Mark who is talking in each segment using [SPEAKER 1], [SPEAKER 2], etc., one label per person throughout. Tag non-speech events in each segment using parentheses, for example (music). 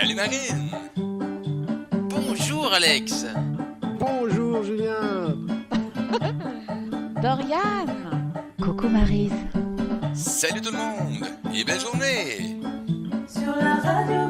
[SPEAKER 1] Salut Marine. Bonjour Alex.
[SPEAKER 2] Bonjour Julien. (laughs)
[SPEAKER 3] Dorian. Coucou Marise.
[SPEAKER 1] Salut tout le monde et belle journée.
[SPEAKER 4] Sur la radio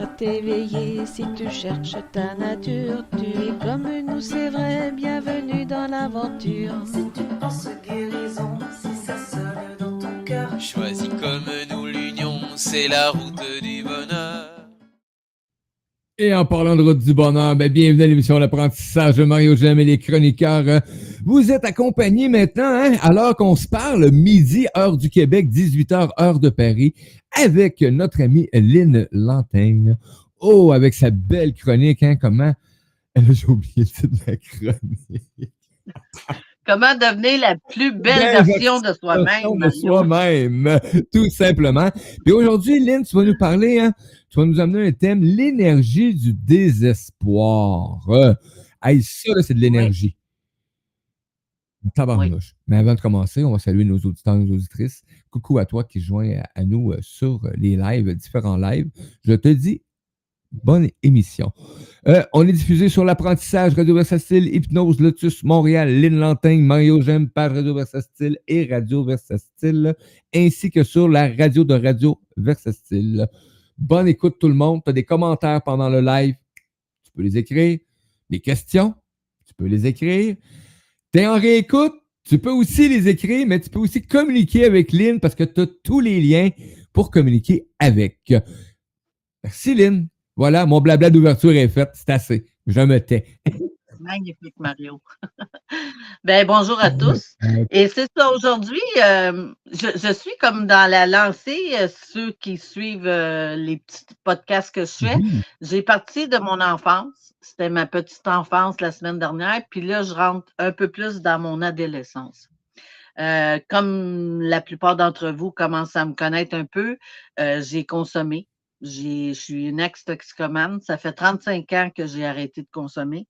[SPEAKER 3] cherches à t'éveiller, si tu cherches ta nature, tu es comme nous, c'est vrai, bienvenue dans l'aventure.
[SPEAKER 4] Si tu penses guérison, si ça sonne dans ton cœur.
[SPEAKER 1] Choisis comme nous l'union, c'est la route du bonheur.
[SPEAKER 5] Et en parlant de route du bonheur, ben, bienvenue à l'émission L'apprentissage de Mario Gem et les chroniqueurs. Vous êtes accompagnés maintenant, hein, alors qu'on se parle, midi, heure du Québec, 18h, heure de Paris, avec notre amie Lynn Lantaigne. Oh, avec sa belle chronique, hein, comment... J'ai oublié le titre de la chronique. (laughs)
[SPEAKER 6] Comment devenir la plus belle version de soi-même.
[SPEAKER 5] de soi-même, (laughs) tout simplement. Puis aujourd'hui, Lynn, tu vas nous parler, hein, tu vas nous amener un thème, l'énergie du désespoir. Euh, hey, ça, c'est de l'énergie. Tabarnouche. Mais avant de commencer, on va saluer nos auditeurs et nos auditrices. Coucou à toi qui joins à, nous euh, sur les lives, différents lives. Je te dis bonne émission. Euh, on est diffusé sur l'apprentissage Radio Versatile, Hypnose, Lotus, Montréal, Lynn Lantaigne, Mario Gem, Page Radio Versatile et Radio Versatile, ainsi que sur la radio de Radio Versatile. Bonne écoute tout le monde. Tu as des commentaires pendant le live, tu peux les écrire. Des questions, tu peux les écrire. Tu es en réécoute, tu peux aussi les écrire, mais tu peux aussi communiquer avec Lynn parce que tu as tous les liens pour communiquer avec. Merci Lynn. Voilà, mon blabla d'ouverture est fait. C'est assez. Je me tais. (laughs)
[SPEAKER 6] Magnifique, Mario. (laughs) ben, bonjour à tous. Et c'est ça, aujourd'hui, euh, je, je suis comme dans la lancée, euh, ceux qui suivent euh, les petits podcasts que je fais.
[SPEAKER 5] Mhm.
[SPEAKER 6] J'ai parti de mon enfance. C'était ma petite enfance la semaine dernière. Puis là, je rentre un peu plus dans mon adolescence. Comme la plupart d'entre vous commencent à me connaître un peu, j'ai consommé. Je suis une ex-toxicomane. Ça fait 35 ans que j'ai arrêté de consommer.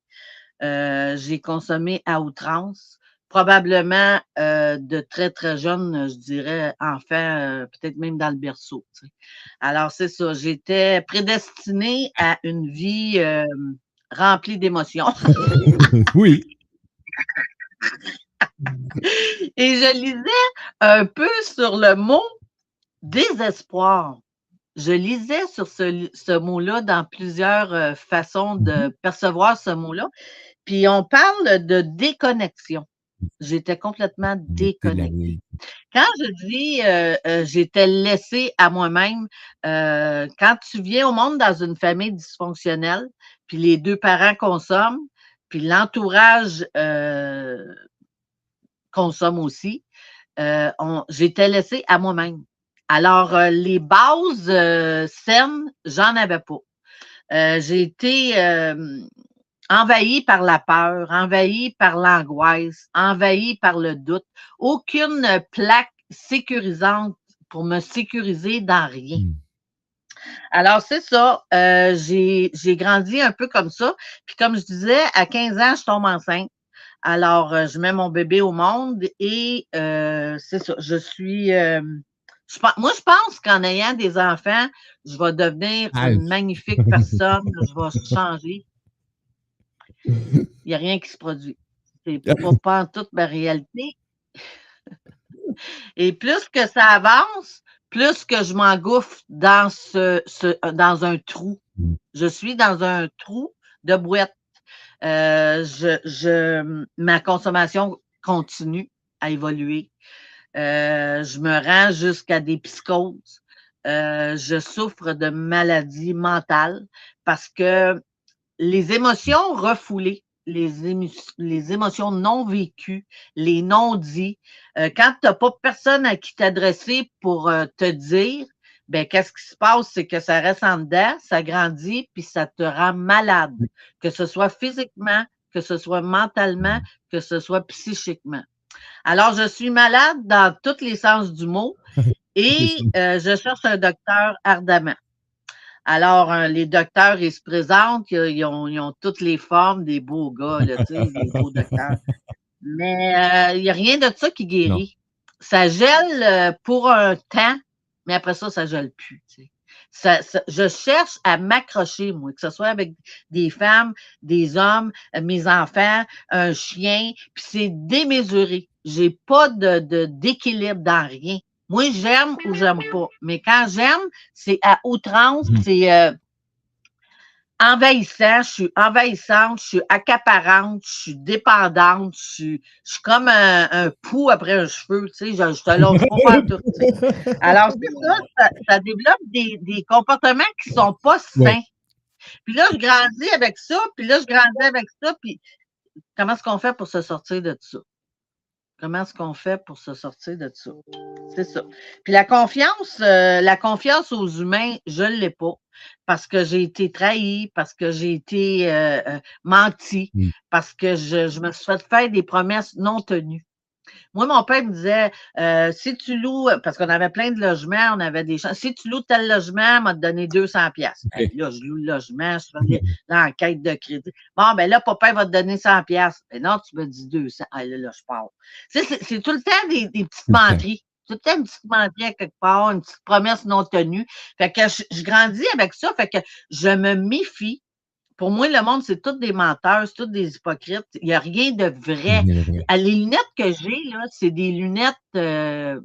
[SPEAKER 6] Euh, j'ai consommé à outrance, probablement euh, de très, très jeune, je dirais, enfant, euh, peut-être même dans le berceau. tu sais. Alors, c'est ça. J'étais prédestinée à une vie remplie d'émotions. (laughs)
[SPEAKER 5] oui.
[SPEAKER 6] Et je lisais un peu sur le mot désespoir. Je lisais sur ce, ce mot-là dans plusieurs euh, façons de percevoir ce mot-là. Puis on parle de déconnexion. J'étais complètement déconnectée. Quand je dis euh, euh, j'étais laissée à moi-même, euh, quand tu viens au monde dans une famille dysfonctionnelle, puis les deux parents consomment, puis l'entourage consomme aussi, j'étais laissée à moi-même. Alors, les bases saines, j'en avais pas. J'ai été envahie par la peur, envahie par l'angoisse, envahie par le doute. Aucune plaque sécurisante pour me sécuriser dans rien.
[SPEAKER 5] Mm.
[SPEAKER 6] Alors, c'est ça. euh, j'ai j'ai grandi un peu comme ça. Puis, comme je disais, à 15 ans, je tombe enceinte. Alors, euh, je mets mon bébé au monde et euh, c'est ça. Je suis. euh, je moi, je pense qu'en ayant des enfants, je vais devenir une magnifique personne. je vais changer. (laughs) Il n'y a rien qui se produit. C'est pas, pas en toute ma réalité. (laughs) Et plus que ça avance, plus que je m'engouffre dans, ce, ce- dans un trou.
[SPEAKER 5] Mm.
[SPEAKER 6] Je suis dans un trou de boîte. Euh, je, je, ma consommation continue à évoluer. Euh, je me rends jusqu'à des psychoses. Euh, je souffre de maladies mentales parce que les émotions refoulées, les, émotions non vécues, les non-dits, euh, quand tu n'as pas personne à qui t'adresser pour euh, te dire, ben qu'est-ce qui se passe, c'est que ça reste en dedans, ça grandit, puis ça te rend malade, que ce soit physiquement, que ce soit mentalement, que ce soit psychiquement. Alors, je suis malade dans tous les sens du mot (laughs) et euh, je cherche un docteur ardemment. Alors, euh, les docteurs, ils se présentent, ils, ont, ils ont toutes les formes des beaux gars, là, tu sais, des beaux docteurs. Mais euh, il n'y a rien de ça qui guérit. Ça gèle euh, pour un temps, mais après ça, ça gèle plus. tu sais. Ça- ça- je cherche à m'accrocher, moi, que ce soit avec des femmes, des hommes, euh, mes enfants, un chien, puis c'est démesuré. J'ai pas de, de- d'équilibre dans rien. Moi, j'aime ou j'aime pas. Mais quand j'aime, c'est à outrance,
[SPEAKER 5] Mhm.
[SPEAKER 6] c'est euh, envahissant, je suis envahissante, je suis accaparante, je suis dépendante, je suis, je suis comme un, un pou après un cheveu, tu sais, je, je te lâche pas (laughs) faire tout. tu sais. Alors, ça, ça, ça développe des, des comportements qui sont pas sains.
[SPEAKER 5] Ouais.
[SPEAKER 6] Puis là, je grandis avec ça, puis là, je grandis avec ça, puis comment est-ce qu'on fait pour se sortir de ça? Comment est-ce qu'on fait pour se sortir de ça? C'est ça. Puis la confiance, euh, la confiance aux humains, je ne l'ai pas. Parce que j'ai été trahi, parce que j'ai été euh, euh, menti,
[SPEAKER 5] Mm.
[SPEAKER 6] parce que je, je me suis fait faire des promesses non tenues. Moi, mon père me disait, euh, si tu loues, parce qu'on avait plein de logements, on avait des champs, si tu loues tel logement, on va te donner 200 pièces.
[SPEAKER 5] Ok.
[SPEAKER 6] Là, je loue le logement, je fais l'enquête de crédit. Bon, ben là, papa va te donner 100 pièces. Ben non, tu me dis 200. Ah, là, là, je pars. C'est tout le temps des, des petites
[SPEAKER 5] temps.
[SPEAKER 6] menteries. Tout le temps une petite menterie à quelque part, une petite promesse non tenue. Fait que je, je grandis avec ça, fait que je me méfie. Pour moi, le monde, c'est tous des menteurs, c'est tous des hypocrites. Il n'y a rien de vrai. À les lunettes que j'ai, là, c'est des lunettes euh,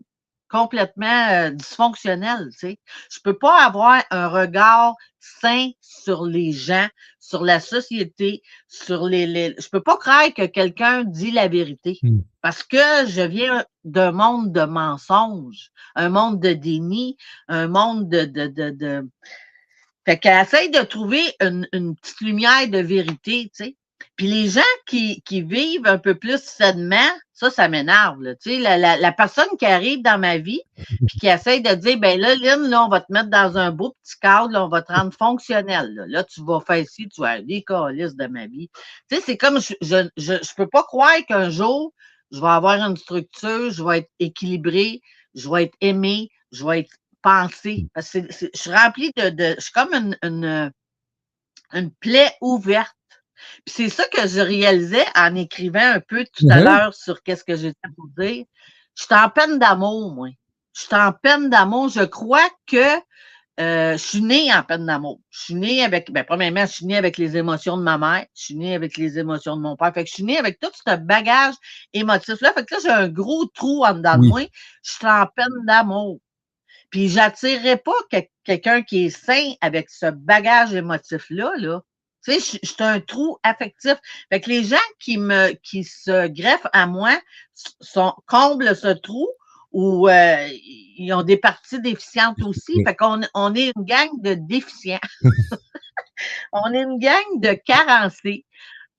[SPEAKER 6] complètement euh, dysfonctionnelles. Tu sais. Je peux pas avoir un regard sain sur les gens, sur la société, sur les. les... Je peux pas croire que quelqu'un dit la vérité.
[SPEAKER 5] Mm.
[SPEAKER 6] Parce que je viens d'un monde de mensonges, un monde de déni, un monde de. de, de, de... Fait qu'elle essaye de trouver une, une petite lumière de vérité, tu sais. Puis les gens qui, qui vivent un peu plus sainement, ça, ça m'énerve. là. Tu sais, la, la, la personne qui arrive dans ma vie, (laughs) puis qui essaye de dire, ben là, Lynn, là, on va te mettre dans un beau petit cadre, là, on va te rendre fonctionnel. Là, Là, tu vas faire ci, tu vas aller des calices de ma vie. Tu sais, c'est comme, je je, je, je peux pas croire qu'un jour, je vais avoir une structure, je vais être équilibré, je vais être aimé, je vais être pensé. Parce que c'est- c'est- je suis remplie de, de. Je suis comme une, une, une plaie ouverte. Puis c'est ça que je réalisais en écrivant un peu tout à
[SPEAKER 5] Mhm.
[SPEAKER 6] l'heure sur qu'est-ce que j'étais pour dire. Je suis en peine d'amour, moi. Je suis en peine d'amour. Je crois que euh, je suis née en peine d'amour. Je suis née avec, ben, premièrement, je suis née avec les émotions de ma mère. Je suis née avec les émotions de mon père. Fait que je suis née avec tout ce bagage émotif-là. Fait que là, j'ai un gros trou en dedans de moi. Je suis en peine d'amour. Puis j'attirerais pas que- quelqu'un qui est sain avec ce bagage émotif-là, là. Tu sais, je suis un trou affectif. Fait que les gens qui me qui se greffent à moi sont, comblent ce trou ou euh, ils ont des parties déficientes aussi. Fait qu'on on est une gang de déficients. (laughs) on est une gang de carencés.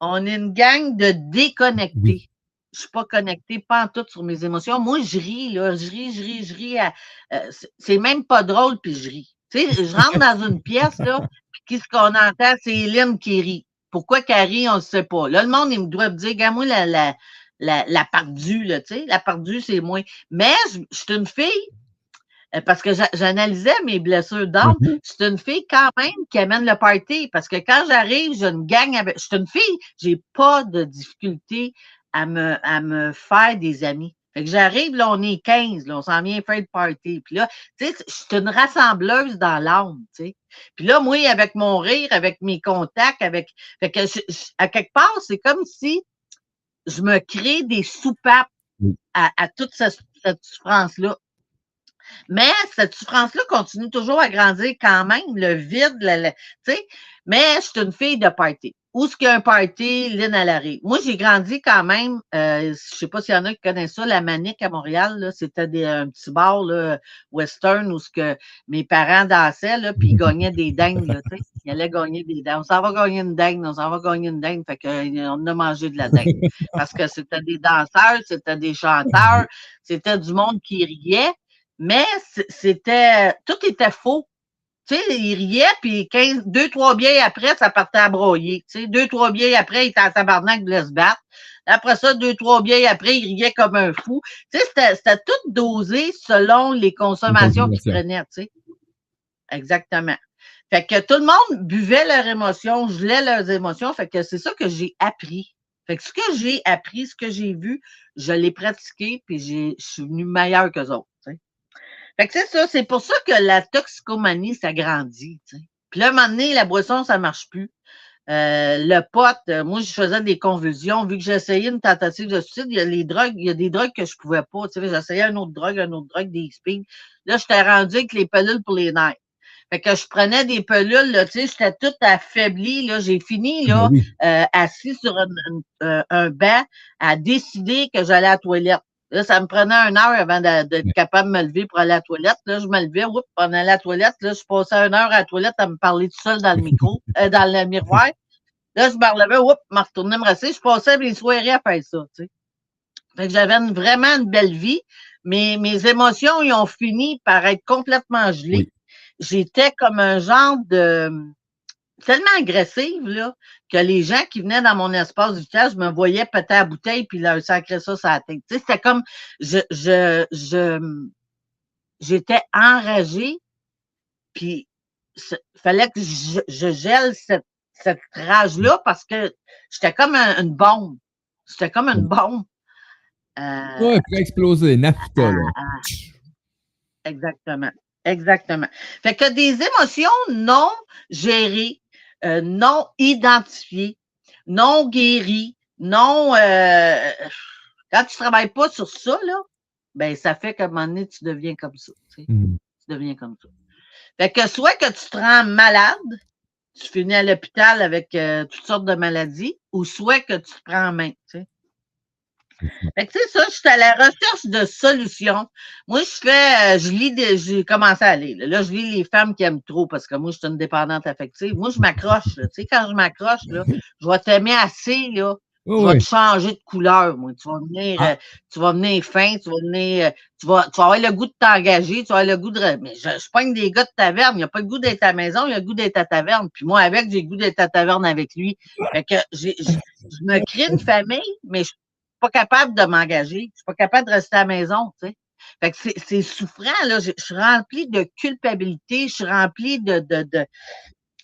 [SPEAKER 6] On est une gang de déconnectés. Je suis pas connectée, pas en tout sur mes émotions. Moi, je ris, là. Je ris, je ris, je ris. euh, c'est- même pas drôle, puis je ris. Tu sais, je rentre dans une pièce, là, puis qu'est-ce qu'on entend? C'est Hélène qui rit. Pourquoi qu'elle rit, on ne sait pas. Là, le monde, il me doit me dire, regarde-moi la, la, la, la perdue, là, tu sais. La perdue, c'est moi. Mais je, je suis une fille, euh, parce que j'a- j'analysais mes blessures d'âme,
[SPEAKER 5] Mhm.
[SPEAKER 6] je suis une fille quand même qui amène le party. Parce que quand j'arrive, j'ai une gang avec. Je suis une fille, j'ai pas de difficulté à me, à me faire des amis. Fait que j'arrive, là, on est 15, là, on s'en vient faire le party. Puis là, tu sais, je suis une rassembleuse dans l'âme, tu sais. Puis là, moi, avec mon rire, avec mes contacts, avec. Fait que je- je- à quelque part, c'est comme si je me crée des soupapes
[SPEAKER 5] Oui.
[SPEAKER 6] à, à toute cette, cette souffrance-là. Mais cette souffrance-là continue toujours à grandir quand même, le vide, tu sais. Mais je suis une fille de party. Où est-ce qu'il y a un party, Lynn, elle arrive. Moi, j'ai grandi quand même, euh, je sais pas s'il y en a qui connaissent ça, la Manique à Montréal, c'était un petit bar western où ce que mes parents dansaient, là, puis ils gagnaient des dingues, tu sais. Ils allaient gagner des dingues. On s'en va gagner une dingue, on s'en va gagner une dingue. Fait qu'on a mangé de la dingue. Parce que c'était des danseurs, c'était des chanteurs, c'était du monde qui riait, mais c'était, tout était faux. Tu sais, il riait, puis 15, deux, trois biais après, ça partait à broyer. Tu sais, deux, trois biais après, il était en tabarnak de se battre. Après ça, deux, trois biais après, il riait comme un fou. Tu sais, c'était, c'était tout dosé selon les consommations qu'il prenait, tu sais. Exactement. Fait que tout le monde buvait leurs émotions, gelait leurs émotions. Fait que c'est ça que j'ai appris. Fait que ce que j'ai appris, ce que j'ai vu, je l'ai pratiqué, puis j'ai, je suis venu meilleur qu'eux autres. Fait que c'est ça, c'est pour ça que la toxicomanie, ça grandit. tu sais. Puis là, un moment donné, la boisson, ça marche plus. Euh, le pote, euh, moi, je faisais des convulsions. Vu que j'essayais une tentative de suicide, il y a les drogues, il y a des drogues que je pouvais pas. Tu sais, j'essayais une autre drogue, une autre drogue, des speeds. Là, j'étais rendu avec les pilules pour les nerfs. Fait que je prenais des pilules, là, tu sais, j'étais toute affaiblie, là. J'ai fini, là,
[SPEAKER 5] Ben oui.
[SPEAKER 6] euh, assis sur euh, un banc à décider que j'allais à la toilette. Là, ça me prenait une heure avant d'être capable de me lever pour aller à la toilette. Là, je me levais, oups, pendant la toilette. Là, je passais une heure à la toilette à me parler tout seul dans le micro, (laughs) euh, dans le miroir. Là, je me relevais, oups, me retournais me rasser. Je passais les soirées à faire ça, tu sais. Fait que j'avais vraiment une belle vie, mais mes émotions, ils ont fini par être complètement gelées.
[SPEAKER 5] Oui.
[SPEAKER 6] J'étais comme un genre de tellement agressive, là, que les gens qui venaient dans mon espace du je me voyaient péter la bouteille puis leur sacrer ça sur la tête. Tu sais, c'était comme je, je, je, j'étais enragée, puis il fallait que je, je gèle cette, cette rage-là parce que j'étais comme un- une bombe. J'étais comme une bombe. Euh,
[SPEAKER 5] Ouais, exploser, Nafta, là.
[SPEAKER 6] Exactement. Exactement. Fait que des émotions non gérées, euh, non identifiées, non guéries, non. euh, quand tu travailles pas sur ça, là, ben ça fait qu'à un moment donné, tu deviens comme ça. tu sais. Tu deviens comme ça. Fait que soit que tu te rends malade, tu finis à l'hôpital avec euh, toutes sortes de maladies, ou soit que tu te prends en main. Tu sais. Fait que tu sais, ça, je suis à la recherche de solutions. Moi, je fais, euh, je lis des, j'ai commencé à lire. Là. Là, je lis les femmes qui aiment trop parce que moi, je suis une dépendante affective. Moi, je m'accroche. Tu sais, quand je m'accroche, là, je vais t'aimer assez, là.
[SPEAKER 5] Oh,
[SPEAKER 6] je vais
[SPEAKER 5] oui.
[SPEAKER 6] te changer de couleur, moi. Tu vas venir,
[SPEAKER 5] Ah.
[SPEAKER 6] euh, tu vas venir fin, tu vas venir, euh, tu vas, tu vas avoir le goût de t'engager, tu vas avoir le goût de, mais je, je pogne des gars de taverne, il n'y a pas le goût d'être à la maison, il a le goût d'être à taverne. Puis moi, avec, j'ai le goût d'être à taverne avec lui. Fait que j'ai, je, me crée une famille, mais je pas capable de m'engager. Je suis pas capable de rester à la maison, tu sais. Fait que c'est, souffrant, là. Je, je suis remplie de culpabilité, je suis remplie de, de, de...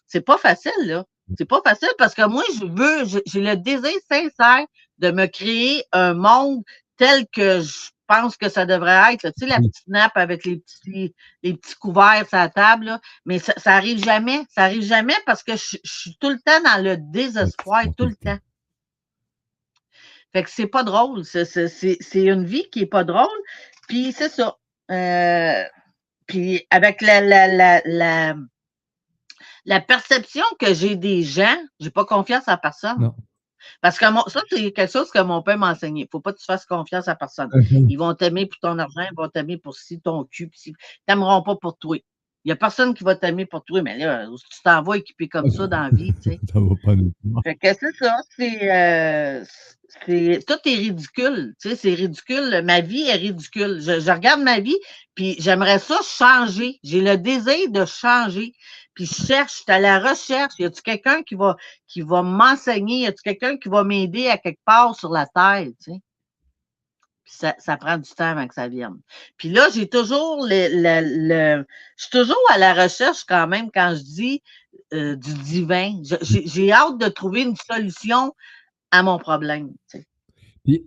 [SPEAKER 6] C'est pas facile, là. C'est pas facile parce que moi, je veux, j'ai le désir sincère de me créer un monde tel que je pense que ça devrait être. là. Tu sais, la
[SPEAKER 5] Oui.
[SPEAKER 6] petite nappe avec les petits, les petits couverts sur la table, là. mais ça, ça arrive jamais. Ça arrive jamais parce que je, je suis tout le temps dans le désespoir, tout le temps. Fait que c'est pas drôle. C'est, c'est, c'est, c'est une vie qui est pas drôle. Puis c'est ça. Euh, puis avec la, la, la, la, la perception que j'ai des gens, j'ai pas confiance en personne.
[SPEAKER 5] Non.
[SPEAKER 6] Parce que mon- ça, c'est quelque chose que mon père m'a enseigné. Faut pas que tu fasses confiance à personne.
[SPEAKER 5] Mhm.
[SPEAKER 6] Ils vont t'aimer pour ton argent, ils vont t'aimer pour si ton cul. Ils t'aimeront pas pour toi. Il y a personne qui va t'aimer pour toi, mais là, tu t'en vas équipé comme ça dans la vie, tu sais. (laughs)
[SPEAKER 5] Ça va pas nous.
[SPEAKER 6] Fait que c'est ça, c'est, euh, c'est, tout est ridicule, tu sais, c'est ridicule. Ma vie est ridicule. Je, je regarde ma vie, puis j'aimerais ça changer. J'ai le désir de changer. Puis je cherche, je suis à la recherche. Y a-tu quelqu'un qui va, qui va m'enseigner? Y a-tu quelqu'un qui va m'aider à quelque part sur la terre, tu sais? Puis ça, ça prend du temps avant que ça vienne. Puis là, j'ai toujours le, le, le- je suis toujours à la recherche quand même quand je dis euh, du divin. J'ai hâte de trouver une solution à mon problème. tu sais.
[SPEAKER 5] Puis,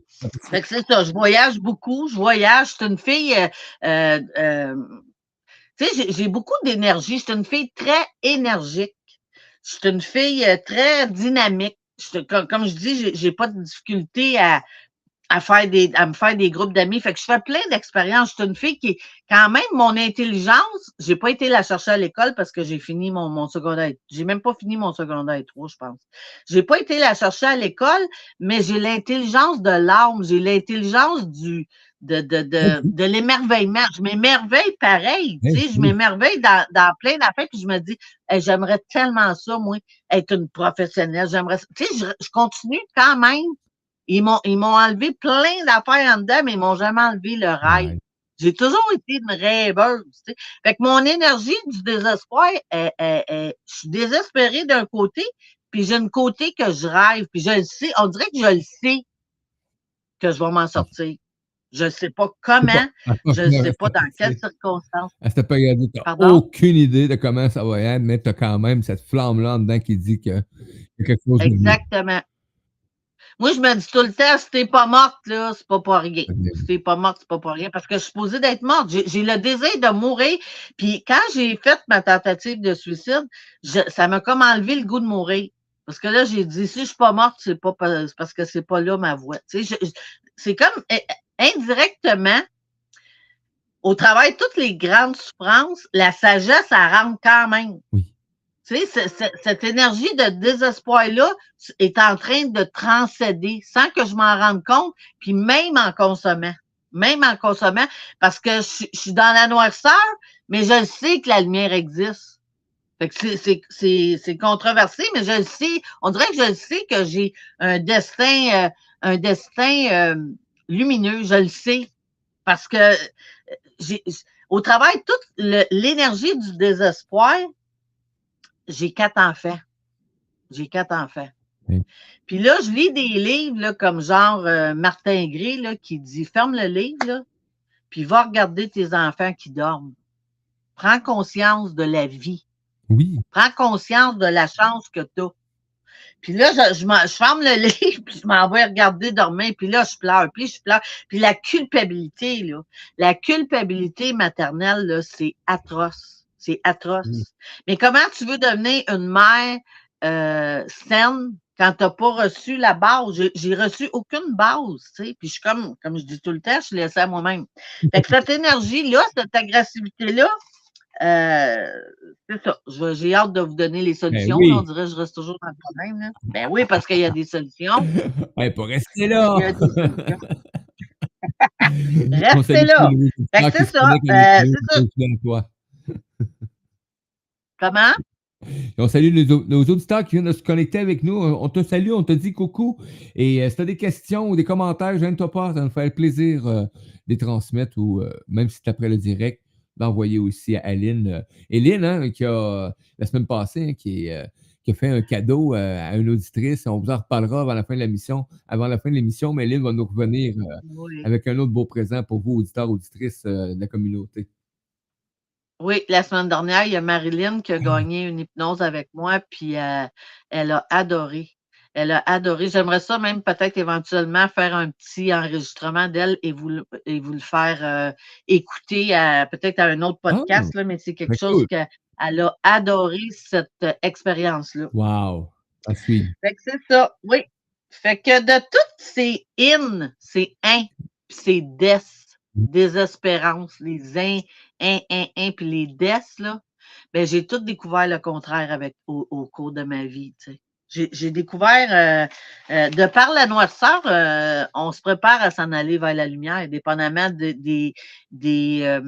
[SPEAKER 6] Fait que c'est ça, je voyage beaucoup, je voyage. Je suis une fille, euh, euh, tu sais, j'ai- beaucoup d'énergie. Je suis une fille très énergique. Je suis une fille très dynamique. Je comme, comme je dis, j'ai- j'ai pas de difficulté à, à faire des, à me faire des groupes d'amis. Fait que je fais plein d'expériences. Je suis une fille qui quand même mon intelligence. J'ai pas été la chercher à l'école parce que j'ai fini mon, mon secondaire. J'ai même pas fini mon secondaire 3, je pense. J'ai pas été la chercher à l'école, mais j'ai l'intelligence de l'âme. J'ai l'intelligence du, de, de, de, de l'émerveillement. Je m'émerveille pareil. Tu sais, je m'émerveille dans, dans plein d'affaires, puis je me dis, Hey, j'aimerais tellement ça, moi, être une professionnelle. J'aimerais. Tu sais, je, je continue quand même. Ils m'ont, ils m'ont enlevé plein d'affaires en dedans, mais ils m'ont jamais enlevé le rêve.
[SPEAKER 5] Ouais.
[SPEAKER 6] J'ai toujours été une rêveuse. Tu sais. Fait que mon énergie du désespoir, est- est- est- je suis désespérée d'un côté, puis j'ai un côté que je rêve, puis je le sais, on dirait que je le sais que je vais m'en sortir. Je ne sais pas comment, (laughs) je ne sais pas dans quelles circonstances.
[SPEAKER 5] À cette période, tu n'as aucune idée de comment ça va être, mais tu as quand même cette flamme-là en dedans qui dit que quelque chose de.
[SPEAKER 6] Exactement. Moi, je me dis tout le temps, si t'es pas morte, là, c'est pas pour rien. Si t'es pas morte, c'est pas pour rien. Parce que je suis supposée d'être morte. J'ai j'ai le désir de mourir. Puis quand j'ai fait ma tentative de suicide, je- ça m'a comme enlevé le goût de mourir. Parce que là, j'ai dit, si je suis pas morte, c'est pas parce que c'est pas là ma voix. Tu sais, c'est comme eh, indirectement, au travers de toutes les grandes souffrances, la sagesse, ça rentre quand même.
[SPEAKER 5] Oui.
[SPEAKER 6] Tu sais, ce- ce- cette énergie de désespoir-là est en train de transcéder sans que je m'en rende compte, puis même en consommant. Même en consommant, parce que je, je suis dans la noirceur, mais je sais que la lumière existe. Fait que c'est- controversé, mais je le sais. On dirait que je le sais que j'ai un destin, euh, un destin euh, lumineux. Je le sais. Parce que euh, j'ai au travail, toute l'énergie du désespoir, j'ai quatre enfants. J'ai quatre enfants.
[SPEAKER 5] Oui.
[SPEAKER 6] Puis là, je lis des livres là, comme genre euh, Martin Gray là, qui dit ferme le livre, là, puis va regarder tes enfants qui dorment. Prends conscience de la vie.
[SPEAKER 5] Oui.
[SPEAKER 6] Prends conscience de la chance que tu as. Puis là, je, je, je ferme le (laughs) livre, puis je m'en vais regarder dormir, puis là, je pleure, puis je pleure. Puis la culpabilité, là, la culpabilité maternelle, là, c'est atroce. C'est atroce.
[SPEAKER 5] Mm.
[SPEAKER 6] Mais comment tu veux devenir une mère euh, saine quand tu n'as pas reçu la base? J'ai- reçu aucune base, tu sais. Puis je suis comme, comme je dis tout le temps, je suis laissée à moi-même. (laughs) Fait que cette énergie-là, cette agressivité-là, euh, c'est ça. J'ai hâte de vous donner les solutions.
[SPEAKER 5] oui.
[SPEAKER 6] là. On dirait que je reste toujours dans le problème. Là. Ben oui, parce qu'il y a des solutions. (laughs)
[SPEAKER 5] Ouais, pas rester là.
[SPEAKER 6] Solutions. (laughs) Restez là. Fait que c'est ça, euh, c'est ça. Comment?
[SPEAKER 5] Et on salue les nos auditeurs qui viennent de se connecter avec nous. On te salue, on te dit coucou. Et euh, si tu as des questions ou des commentaires, gêne-toi pas, ça nous fait plaisir euh, de les transmettre ou euh, même si c'est après le direct, d'envoyer aussi à Aline. Euh, Éline, hein, qui a, la semaine passée, hein, qui, a fait un cadeau à une auditrice. On vous en reparlera avant la fin de l'émission, avant la fin de l'émission, mais Éline va nous revenir
[SPEAKER 6] Oui.
[SPEAKER 5] avec un autre beau présent pour vous, auditeurs, auditrices de la communauté.
[SPEAKER 6] Oui, la semaine dernière, il y a Marilyn qui a gagné une hypnose avec moi, puis euh, elle a adoré. Elle a adoré. J'aimerais ça même peut-être éventuellement faire un petit enregistrement d'elle et vous, le- et vous le faire euh, écouter à peut-être à un autre podcast, là, mais c'est quelque
[SPEAKER 5] ben
[SPEAKER 6] chose
[SPEAKER 5] cool.
[SPEAKER 6] qu'elle a adoré cette euh, expérience-là.
[SPEAKER 5] Wow! À suivre.
[SPEAKER 6] Fait que c'est ça, oui. Fait que de toutes ces in, ces in, puis ces des, désespérance, les in, in, in, in, puis les des, là, ben, j'ai tout découvert le contraire avec, au, cours de ma vie. J'ai découvert, euh, euh, de par la noirceur, euh, on se prépare à s'en aller vers la lumière, dépendamment de- des, des,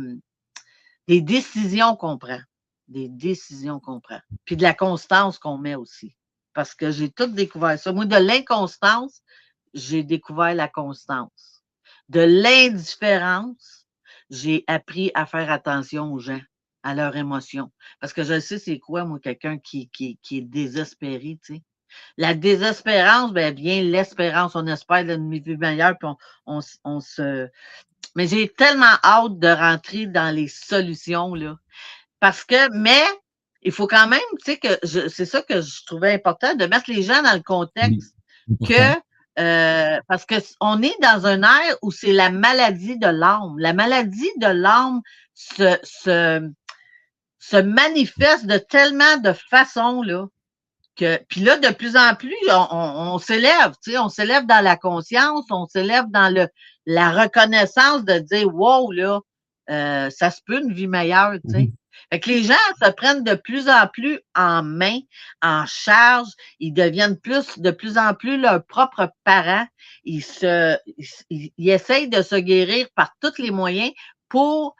[SPEAKER 6] des décisions qu'on prend. Des décisions qu'on prend. Puis de la constance qu'on met aussi. Parce que j'ai tout découvert ça. Moi, de l'inconstance, j'ai découvert la constance. De l'indifférence, j'ai appris à faire attention aux gens, à leurs émotions. Parce que je sais c'est quoi, moi, quelqu'un qui, qui, qui est désespéré, tu sais? La désespérance, ben, vient l'espérance. On espère d'une vie meilleure, puis on, on, on se. Mais j'ai tellement hâte de rentrer dans les solutions, là. Parce que, mais, il faut quand même, tu sais, que je- c'est ça que je trouvais important, de mettre les gens dans le contexte que. Euh, parce que on est dans un air où c'est la maladie de l'âme. La maladie de l'âme se, se, se manifeste de tellement de façons là que puis là de plus en plus on, on- on s'élève, tu sais, on s'élève dans la conscience, on s'élève dans le la reconnaissance de dire wow là euh, ça se peut une vie meilleure, tu sais. Fait que les gens se prennent de plus en plus en main, en charge, ils deviennent plus, de plus en plus leurs propres parents. Ils, se, ils, ils essayent de se guérir par tous les moyens pour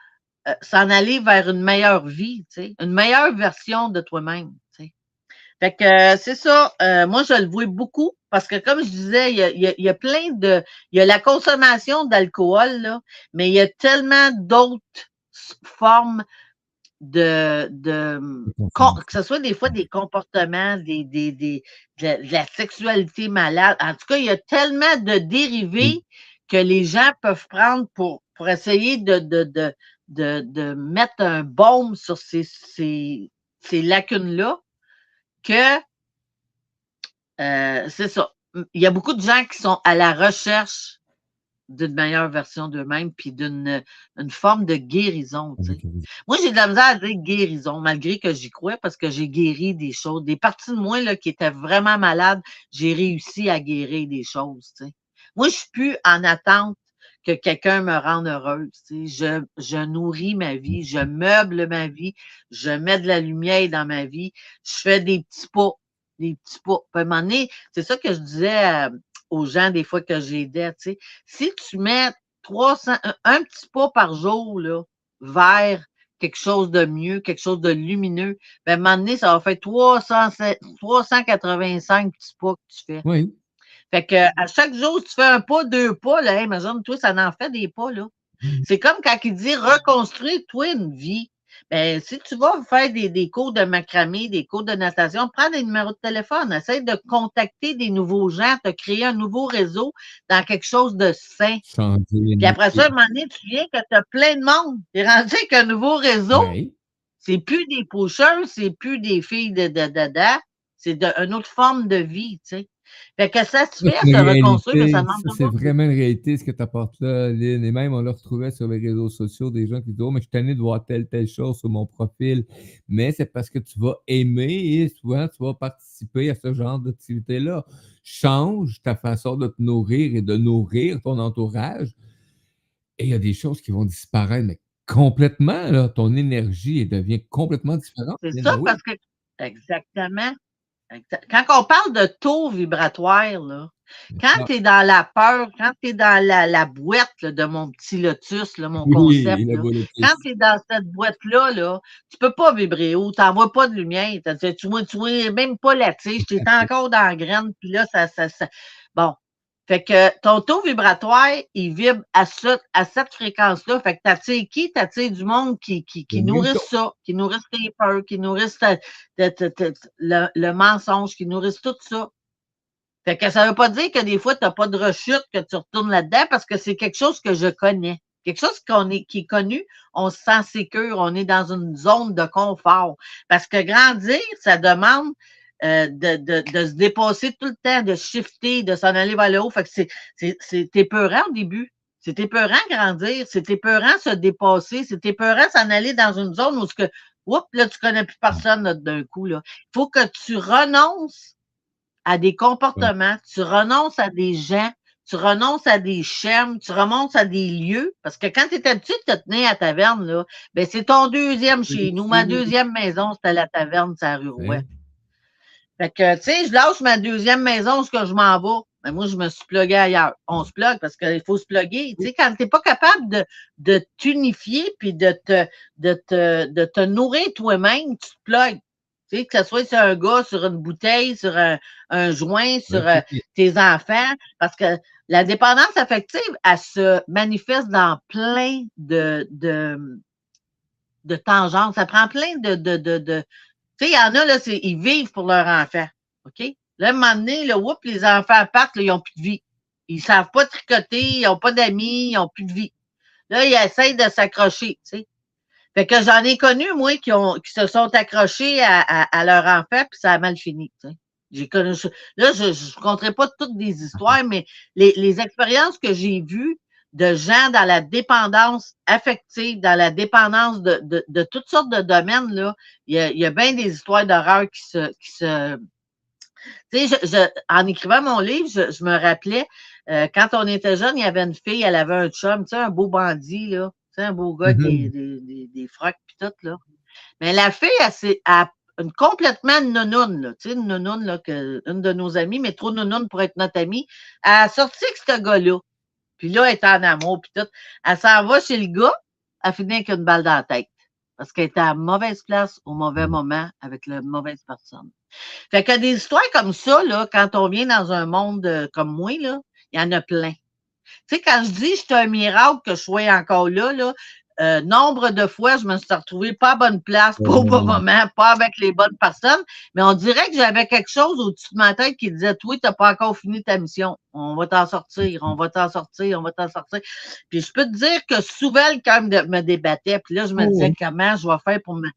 [SPEAKER 6] euh, s'en aller vers une meilleure vie, une meilleure version de toi-même. Fait que euh, c'est ça. euh, moi, je le vois beaucoup parce que, comme je disais, il y a, il y a- il y a plein de. Il y a la consommation d'alcool, là, mais il y a tellement d'autres formes de, de que ce soit des fois des comportements, des, des, des, de, la, de la sexualité malade. En tout cas, il y a tellement de dérivés que les gens peuvent prendre pour, pour essayer de, de, de, de, de mettre un baume sur ces, ces, ces lacunes-là, que euh, c'est ça. Il y a beaucoup de gens qui sont à la recherche d'une meilleure version d'eux-mêmes, puis d'une une forme de guérison. tu sais. Moi, j'ai de la misère à dire guérison, malgré que j'y crois, parce que j'ai guéri des choses. Des parties de moi là, qui étaient vraiment malades, j'ai réussi à guérir des choses. tu sais. Moi, je suis plus en attente que quelqu'un me rende heureuse. tu sais. Je, je nourris ma vie, je meuble ma vie, je mets de la lumière dans ma vie, je fais des petits pas, des petits pas. À un moment donné, c'est ça que je disais euh, aux gens des fois que j'aidais, tu sais. Si tu mets 300, un, un petit pas par jour, là, vers quelque chose de mieux, quelque chose de lumineux, ben, à un moment donné, ça va faire 300 385 petits pas que tu fais.
[SPEAKER 5] Oui.
[SPEAKER 6] Fait que à chaque jour, tu fais un pas, deux pas, là, imagine-toi, ça en fait des pas, là.
[SPEAKER 5] Mhm.
[SPEAKER 6] C'est comme quand il dit reconstruire-toi une vie. Ben, si tu vas faire des, des cours de macramé, des cours de natation, prends des numéros de téléphone, essaye de contacter des nouveaux gens, te créer un nouveau réseau dans quelque chose de sain. Puis après ça, à un moment donné, tu viens que tu as plein de monde. Tu es rendu avec un nouveau réseau.
[SPEAKER 5] Oui.
[SPEAKER 6] C'est plus des pocheurs, c'est plus des filles de dada. C'est de- une autre forme de vie, tu sais. Fait que ça se
[SPEAKER 5] Ça,
[SPEAKER 6] fait
[SPEAKER 5] une
[SPEAKER 6] reconstruire, mais ça demande
[SPEAKER 5] Ça, c'est vraiment une réalité ce que tu apportes là, Lynn. Et même, on le retrouvait sur les réseaux sociaux, des gens qui disent Oh, mais je suis tanné de voir telle, telle chose sur mon profil. Mais c'est parce que tu vas aimer et souvent tu vas participer à ce genre d'activité-là. Change ta façon de te nourrir et de nourrir ton entourage. Et il y a des choses qui vont disparaître, mais complètement, là. Ton énergie elle devient complètement différente.
[SPEAKER 6] C'est ça,
[SPEAKER 5] oui.
[SPEAKER 6] parce que. Exactement. Quand on parle de taux vibratoire, là, quand tu es dans la peur, quand tu es dans la, la boîte là, de mon petit lotus, là, mon
[SPEAKER 5] oui,
[SPEAKER 6] concept, là, quand tu es dans cette boîte-là, là, tu peux pas vibrer haut, tu n'envoies pas de lumière, tu vois, tu vois même pas la tige, tu es encore dans la graine, puis là, ça, ça, ça- Bon. Fait que ton taux vibratoire, il vibre à, ce- à cette fréquence-là. Fait que t'attires qui? T'attires du monde qui, qui, qui nourrissent ça, qui nourrissent tes peurs, qui nourrissent ta- ta- ta- ta- le, le mensonge, qui nourrissent tout ça. Fait que ça veut pas dire que des fois, tu n'as pas de rechute, que tu retournes là-dedans, parce que c'est quelque chose que je connais. Quelque chose qu'on est, qui est connu, on se sent sécure, on est dans une zone de confort. Parce que grandir, ça demande euh, de, de, de se dépasser tout le temps, de shifter, de s'en aller vers le haut. Fait que c'est, c'est, c'est épeurant au début. C'est épeurant grandir, c'est épeurant se dépasser, c'est épeurant s'en aller dans une zone où ce que, oups, là, tu connais plus personne d'un coup. Là. Il faut que tu renonces à des comportements, tu renonces à des gens, tu renonces à des chaînes, tu renonces à des lieux. Parce que quand tu es habitué de te tenir à taverne, là, ben c'est ton deuxième chez nous. Ma deuxième maison, c'était la taverne, la rue Rouet. Fait que, tu sais, je lâche ma deuxième maison, ce que je m'en vais. Ben, moi, je me suis plugué ailleurs. On se plug parce qu'il faut se plugger. Tu sais, quand tu n'es pas capable de, de t'unifier puis de te, de, te, de te nourrir toi-même, tu te plugues. Tu sais, que ce soit sur un gars, sur une bouteille, sur un, un joint, sur euh, (laughs) tes enfants, parce que la dépendance affective, elle se manifeste dans plein de, de, de tangentes. Ça prend plein de. de, de, de tu sais, il y en a, là, ils vivent pour leur enfant. OK? Là, à un moment donné, là, whoop, les enfants partent, là, ils n'ont plus de vie. Ils savent pas tricoter, ils n'ont pas d'amis, ils n'ont plus de vie. Là, ils essayent de s'accrocher, tu sais. Fait que j'en ai connu, moi, qui, ont, qui se sont accrochés à, à, à leur enfant, puis ça a mal fini, tu sais. J'ai connu. Là, je ne compterai pas toutes des histoires, mais les, les expériences que j'ai vues de gens dans la dépendance affective, dans la dépendance de, de, de toutes sortes de domaines, là, il y a, il y a bien des histoires d'horreur qui se, qui se. Tu sais, je, je- en écrivant mon livre, je, je me rappelais, euh, quand on était jeune, il y avait une fille, elle avait un chum, tu sais, un beau bandit, là. Tu sais, un beau gars,
[SPEAKER 5] Mhm.
[SPEAKER 6] des, des, des, des frocs pis tout, là. Mais la fille, elle, s'est- elle a une complètement nounoune, là. Tu sais, une nounoune, là, que, une de nos amies, mais trop nounoune pour être notre amie. Elle a sorti avec ce gars-là. Puis là, elle est en amour, puis tout. Elle s'en va chez le gars, elle finit avec une balle dans la tête. Parce qu'elle était à la mauvaise place au mauvais moment avec la mauvaise personne. Fait que des histoires comme ça, là, quand on vient dans un monde euh, comme moi, là, il y en a plein. Tu sais, quand je dis c'est un miracle que je sois encore là, là, euh, nombre de fois, je me suis retrouvée pas à bonne place, pas au bon
[SPEAKER 5] Oh.
[SPEAKER 6] moment, pas avec les bonnes personnes, mais on dirait que j'avais quelque chose au-dessus de ma tête qui disait, toi, tu n'as pas encore fini ta mission. On va t'en sortir, on va t'en sortir, on va t'en sortir. Puis je peux te dire que souvent, le cœur me débattait. Puis là, je me disais,
[SPEAKER 5] oui.
[SPEAKER 6] comment je vais faire pour me.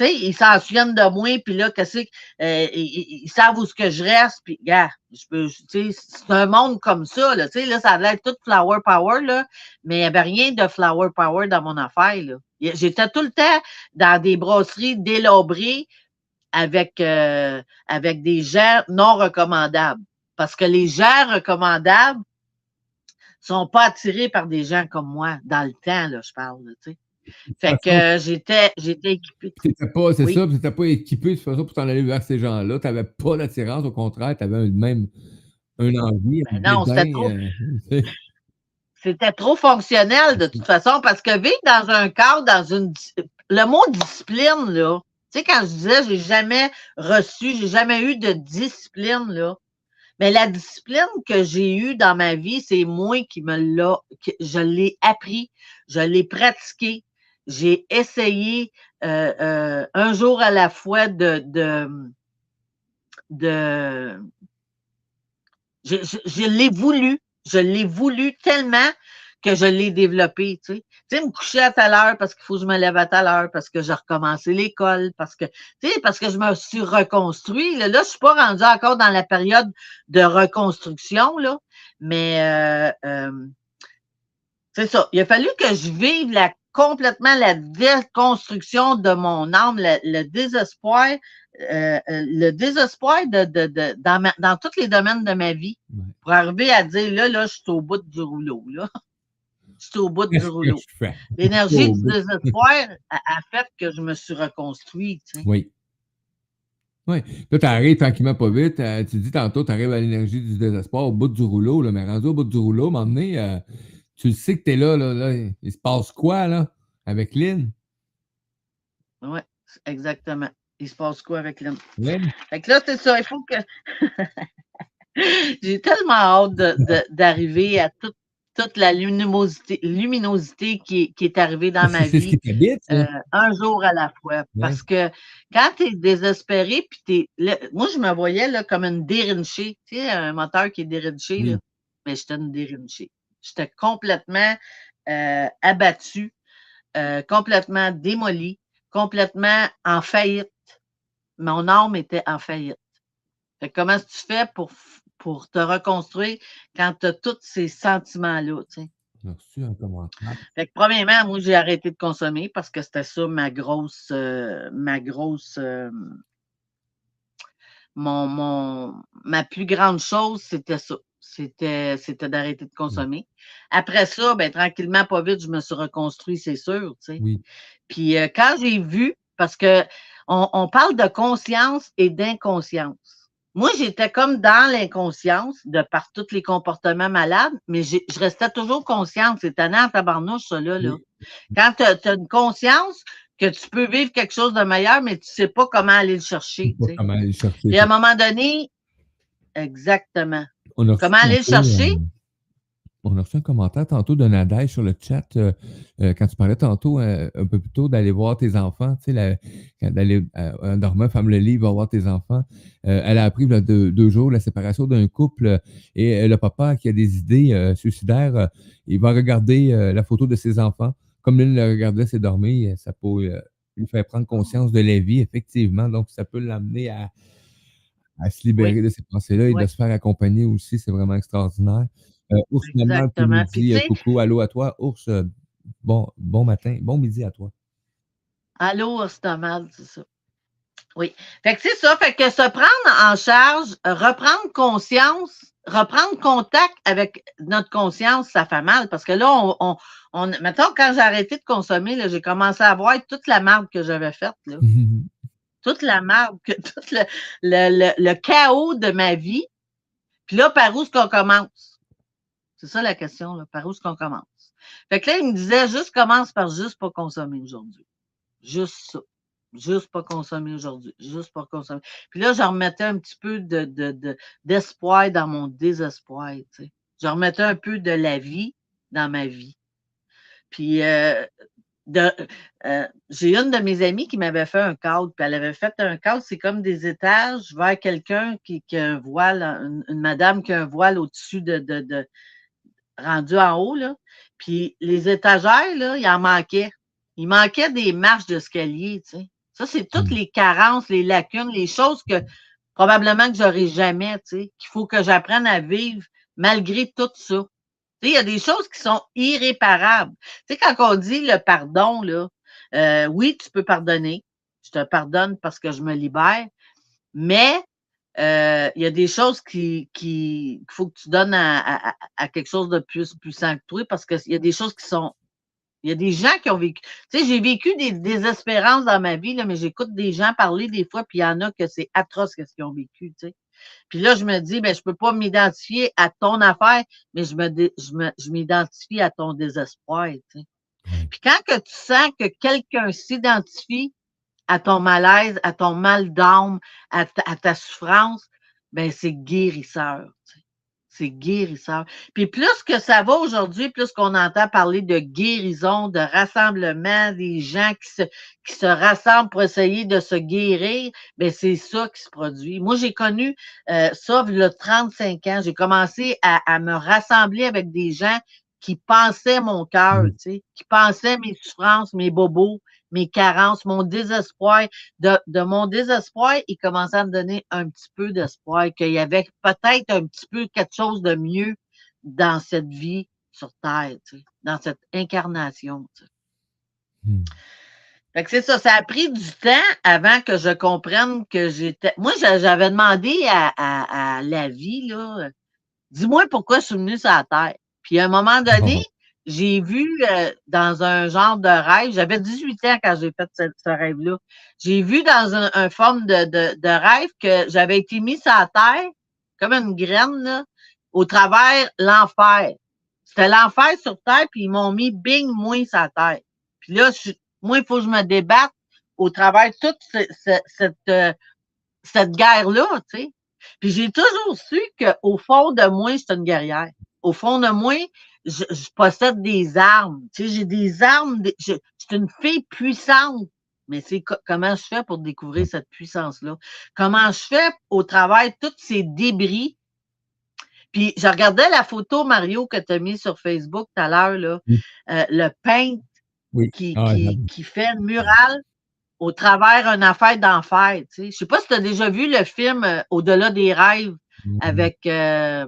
[SPEAKER 6] Ils s'en souviennent de moi, puis là, qu'est-ce que. euh, ils, savent où ce que je reste, puis, gars, je peux. Tu sais, c'est un monde comme ça, là. Tu sais, là, ça allait être tout flower power, là, mais il n'y avait rien de flower power dans mon affaire, là. J'étais tout le temps dans des brasseries délabrées avec, euh, avec des gens non recommandables. Parce que les gens recommandables sont pas attirés par des gens comme moi, dans le temps, là, je parle, tu sais. Fait que j'étais, j'étais
[SPEAKER 5] pas, c'est
[SPEAKER 6] Oui.
[SPEAKER 5] ça, tu n'étais pas équipé de toute façon pour t'en aller vers ces gens-là. Tu n'avais pas d'attirance, au contraire, tu avais même un envie,
[SPEAKER 6] Ben non, c'était trop-
[SPEAKER 5] euh, (laughs)
[SPEAKER 6] C'était trop fonctionnel de toute façon parce que vivre dans un cadre, dans une. Le mot discipline, là, tu sais, quand je disais j'ai jamais reçu, j'ai jamais eu de discipline, là. Mais la discipline que j'ai eue dans ma vie, c'est moi qui me l'a. Je l'ai appris, je l'ai pratiqué. J'ai essayé euh, euh, un jour à la fois de. de, de je, je, je l'ai voulu. Je l'ai voulu tellement que je l'ai développé, tu sais. Tu sais, me coucher à telle heure parce qu'il faut que je me lève à telle heure, parce que j'ai recommencé l'école, parce que, tu sais, parce que je me suis reconstruit. Là, là je suis pas rendue encore dans la période de reconstruction, là, mais euh, euh, c'est ça. Il a fallu que je vive la, complètement la déconstruction de mon âme, le, le désespoir, euh, euh, le désespoir de, de, de, dans, ma- dans tous les domaines de ma vie pour arriver à dire là, là, je suis au bout du rouleau. Là. (laughs) Je suis au bout du rouleau. L'énergie du
[SPEAKER 5] bout.
[SPEAKER 6] désespoir a, a fait que je me suis reconstruit. tu sais.
[SPEAKER 5] Oui. Oui. Là, tu arrives tranquillement pas vite. euh, tu dis tantôt, tu arrives à l'énergie du désespoir au bout du rouleau, là, mais rendu au bout du rouleau, donné, euh, tu le sais que tu es là, là, là. Il se passe quoi, là, avec Lynn?
[SPEAKER 6] Oui, exactement. Il se passe quoi avec l'homme?
[SPEAKER 5] Lynn?
[SPEAKER 6] Fait que là, c'est ça, il faut que. (laughs) J'ai tellement hâte d'arriver à toute, toute la luminosité, luminosité qui, est- qui est arrivée dans ma vie.
[SPEAKER 5] qui t'habite, ça?
[SPEAKER 6] euh, un jour à la fois. Parce que quand tu es désespéré, puis t'es. moi, je me voyais là, comme une dérinchée. Tu sais, un moteur qui est dérinché, là. Mais j'étais une dérinchée. J'étais complètement euh, abattue, euh, complètement démolie, complètement en faillite. Mon âme était en faillite. Fait que comment tu fais pour, pour te reconstruire quand tu as tous ces sentiments-là? tu sais?
[SPEAKER 5] Reçu un commentaire?
[SPEAKER 6] Fait que premièrement, moi, j'ai arrêté de consommer parce que c'était ça ma grosse, euh, ma grosse, euh, mon, mon, ma plus grande chose, c'était ça. C'était, d'arrêter de consommer. Après ça, ben, tranquillement, pas vite, je me suis reconstruit, c'est sûr, tu sais.
[SPEAKER 5] Oui.
[SPEAKER 6] Puis euh, quand j'ai vu, parce que on, on parle de conscience et d'inconscience. Moi, j'étais comme dans l'inconscience de par tous les comportements malades, mais je restais toujours consciente. C'est étonnant tabarnouche, ça, là. là. Quand tu as, une conscience que tu peux vivre quelque chose de meilleur, mais tu sais pas comment aller le chercher. Tu sais.
[SPEAKER 5] comment aller le chercher.
[SPEAKER 6] Et à un moment donné, exactement.
[SPEAKER 5] On a
[SPEAKER 6] Comment aller le chercher?
[SPEAKER 5] euh, on a reçu un commentaire tantôt de Nadège sur le chat euh, euh, quand tu parlais tantôt, euh, un peu plus tôt, d'aller voir tes enfants. Tu sais, d'aller en dormant, femme le livre, va voir tes enfants. Elle a appris il y a deux, deux jours la séparation d'un couple et le papa qui a des idées suicidaires, il va regarder la photo de ses enfants. Comme lui le regardait, c'est dormir, ça peut lui faire prendre conscience de la vie, effectivement. Donc, ça peut l'amener à, à se libérer de ces pensées-là et
[SPEAKER 6] Oui.
[SPEAKER 5] de se faire accompagner aussi. C'est vraiment extraordinaire. Euh, Ours Maman qui nous
[SPEAKER 6] Exactement.
[SPEAKER 5] Dit coucou, allô à toi. Ours, euh, bon, bon matin, bon midi à toi.
[SPEAKER 6] Allô, Ostomad, c'est ça. Oui. Fait que c'est ça. Fait que se prendre en charge, reprendre conscience, reprendre contact avec notre conscience, ça fait mal. Parce que là, on, on, on mettons, quand j'ai arrêté de consommer, j'ai commencé à voir toute la marde que j'avais faite. Là. (laughs) toute la marde, que, (laughs) tout le, le, le, chaos de ma vie. Puis là, par où est-ce qu'on commence? C'est ça la question, là. Par où est-ce qu'on commence? Fait que là, il me disait, juste commence par juste pas consommer aujourd'hui. Juste ça. Juste pas consommer aujourd'hui. Juste pas consommer. Puis là, je remettais un petit peu de, de, de- d'espoir dans mon désespoir. Tu sais. Je remettais un peu de la vie dans ma vie. Puis euh, euh, j'ai une de mes amies qui m'avait fait un cadre, puis elle avait fait un cadre, c'est comme des étages vers quelqu'un qui, qui a un voile, une, une madame qui a un voile au-dessus de, de, de- rendu en haut, là. Puis les étagères, là, il en manquait. Il manquait des marches d'escalier, tu sais. Ça, c'est toutes
[SPEAKER 5] Mm.
[SPEAKER 6] les carences, les lacunes, les choses que probablement que j'aurai jamais, tu sais, qu'il faut que j'apprenne à vivre malgré tout ça. Il y a des choses qui sont irréparables. Tu sais, quand on dit le pardon, là, euh, oui, tu peux pardonner. Je te pardonne parce que je me libère. Mais euh, il y a des choses qui, qui, qu'il faut que tu donnes à, à- à- à quelque chose de plus puissant que toi parce qu'il y a des choses qui sont. Il y a des gens qui ont vécu. Tu sais, j'ai vécu des désespérances dans ma vie, là, mais j'écoute des gens parler des fois, puis il y en a que c'est atroce ce qu'ils ont vécu, tu sais. Puis là, je me dis, ben, je peux pas m'identifier à ton affaire, mais je me, dé- je me, je m'identifie à ton désespoir, tu sais. Puis quand que tu sens que quelqu'un s'identifie à ton malaise, à ton mal d'âme, à ta, à ta souffrance, ben c'est guérisseur. tu sais. C'est guérisseur. Puis plus que ça va aujourd'hui, plus qu'on entend parler de guérison, de rassemblement, des gens qui se, qui se rassemblent pour essayer de se guérir, ben c'est ça qui se produit. Moi, j'ai connu euh, ça il y a 35 ans. J'ai commencé à, à me rassembler avec des gens qui pensaient mon cœur,
[SPEAKER 5] Mm.
[SPEAKER 6] tu sais, qui pensaient mes souffrances, mes bobos, mes carences, mon désespoir. De, de mon désespoir, il commençait à me donner un petit peu d'espoir, qu'il y avait peut-être un petit peu quelque chose de mieux dans cette vie sur Terre, tu sais, dans cette incarnation. tu sais.
[SPEAKER 5] Hmm.
[SPEAKER 6] Fait que c'est ça, ça a pris du temps avant que je comprenne que j'étais. Moi, j'a- j'avais demandé à, à- à la vie, là, dis-moi pourquoi je suis venue sur la Terre. Puis à un moment donné, j'ai vu euh, dans un genre de rêve, j'avais 18 ans quand j'ai fait ce, ce rêve-là. J'ai vu dans un, un forme de, de, de rêve que j'avais été mis sur Terre, comme une graine, là, au travers l'enfer. C'était l'enfer sur Terre, puis ils m'ont mis bing, moi, sur la Terre. Puis là, je- moi, il faut que je me débatte au travers de toute ce- ce- cette, euh, cette guerre-là, tu sais. Puis j'ai toujours su qu'au fond de moi, suis une guerrière. Au fond de moi, je, je possède des armes. Tu sais, j'ai des armes. des- je, je suis une fille puissante. Mais c'est co- comment je fais pour découvrir cette puissance-là? Comment je fais au travers de tous ces débris? Puis je regardais la photo, Mario, que tu as mis sur Facebook tout à l'heure, là,
[SPEAKER 5] Oui.
[SPEAKER 6] euh, le peintre
[SPEAKER 5] Oui.
[SPEAKER 6] qui,
[SPEAKER 5] Ah,
[SPEAKER 6] qui, fait une murale au travers d'une affaire d'enfer. Tu sais. Je sais pas si tu as déjà vu le film euh, Au-delà des rêves
[SPEAKER 5] Hmm.
[SPEAKER 6] avec euh,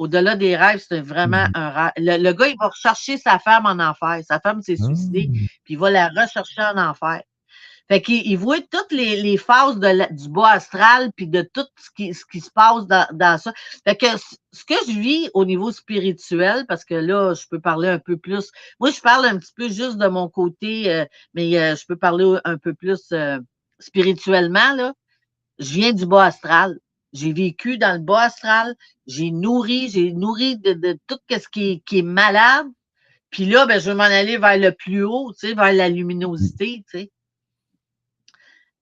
[SPEAKER 6] Au-delà des rêves, c'est vraiment
[SPEAKER 5] Mhm.
[SPEAKER 6] un rêve. Le, le gars, il va rechercher sa femme en enfer. Sa femme s'est suicidée,
[SPEAKER 5] Ah.
[SPEAKER 6] puis il va la rechercher en enfer. Fait qu'il il voit toutes les, les phases de la- du bas astral, puis de tout ce qui, ce qui se passe dans, dans ça. Fait que ce que je vis au niveau spirituel, parce que là, je peux parler un peu plus. Moi, je parle un petit peu juste de mon côté, euh, mais euh, je peux parler un peu plus euh, spirituellement, là. Je viens du bas astral. J'ai vécu dans le bas astral. J'ai nourri, j'ai nourri de, de tout ce qui est, qui est malade. Puis là, ben, je vais m'en aller vers le plus haut, tu sais, vers la luminosité, tu sais.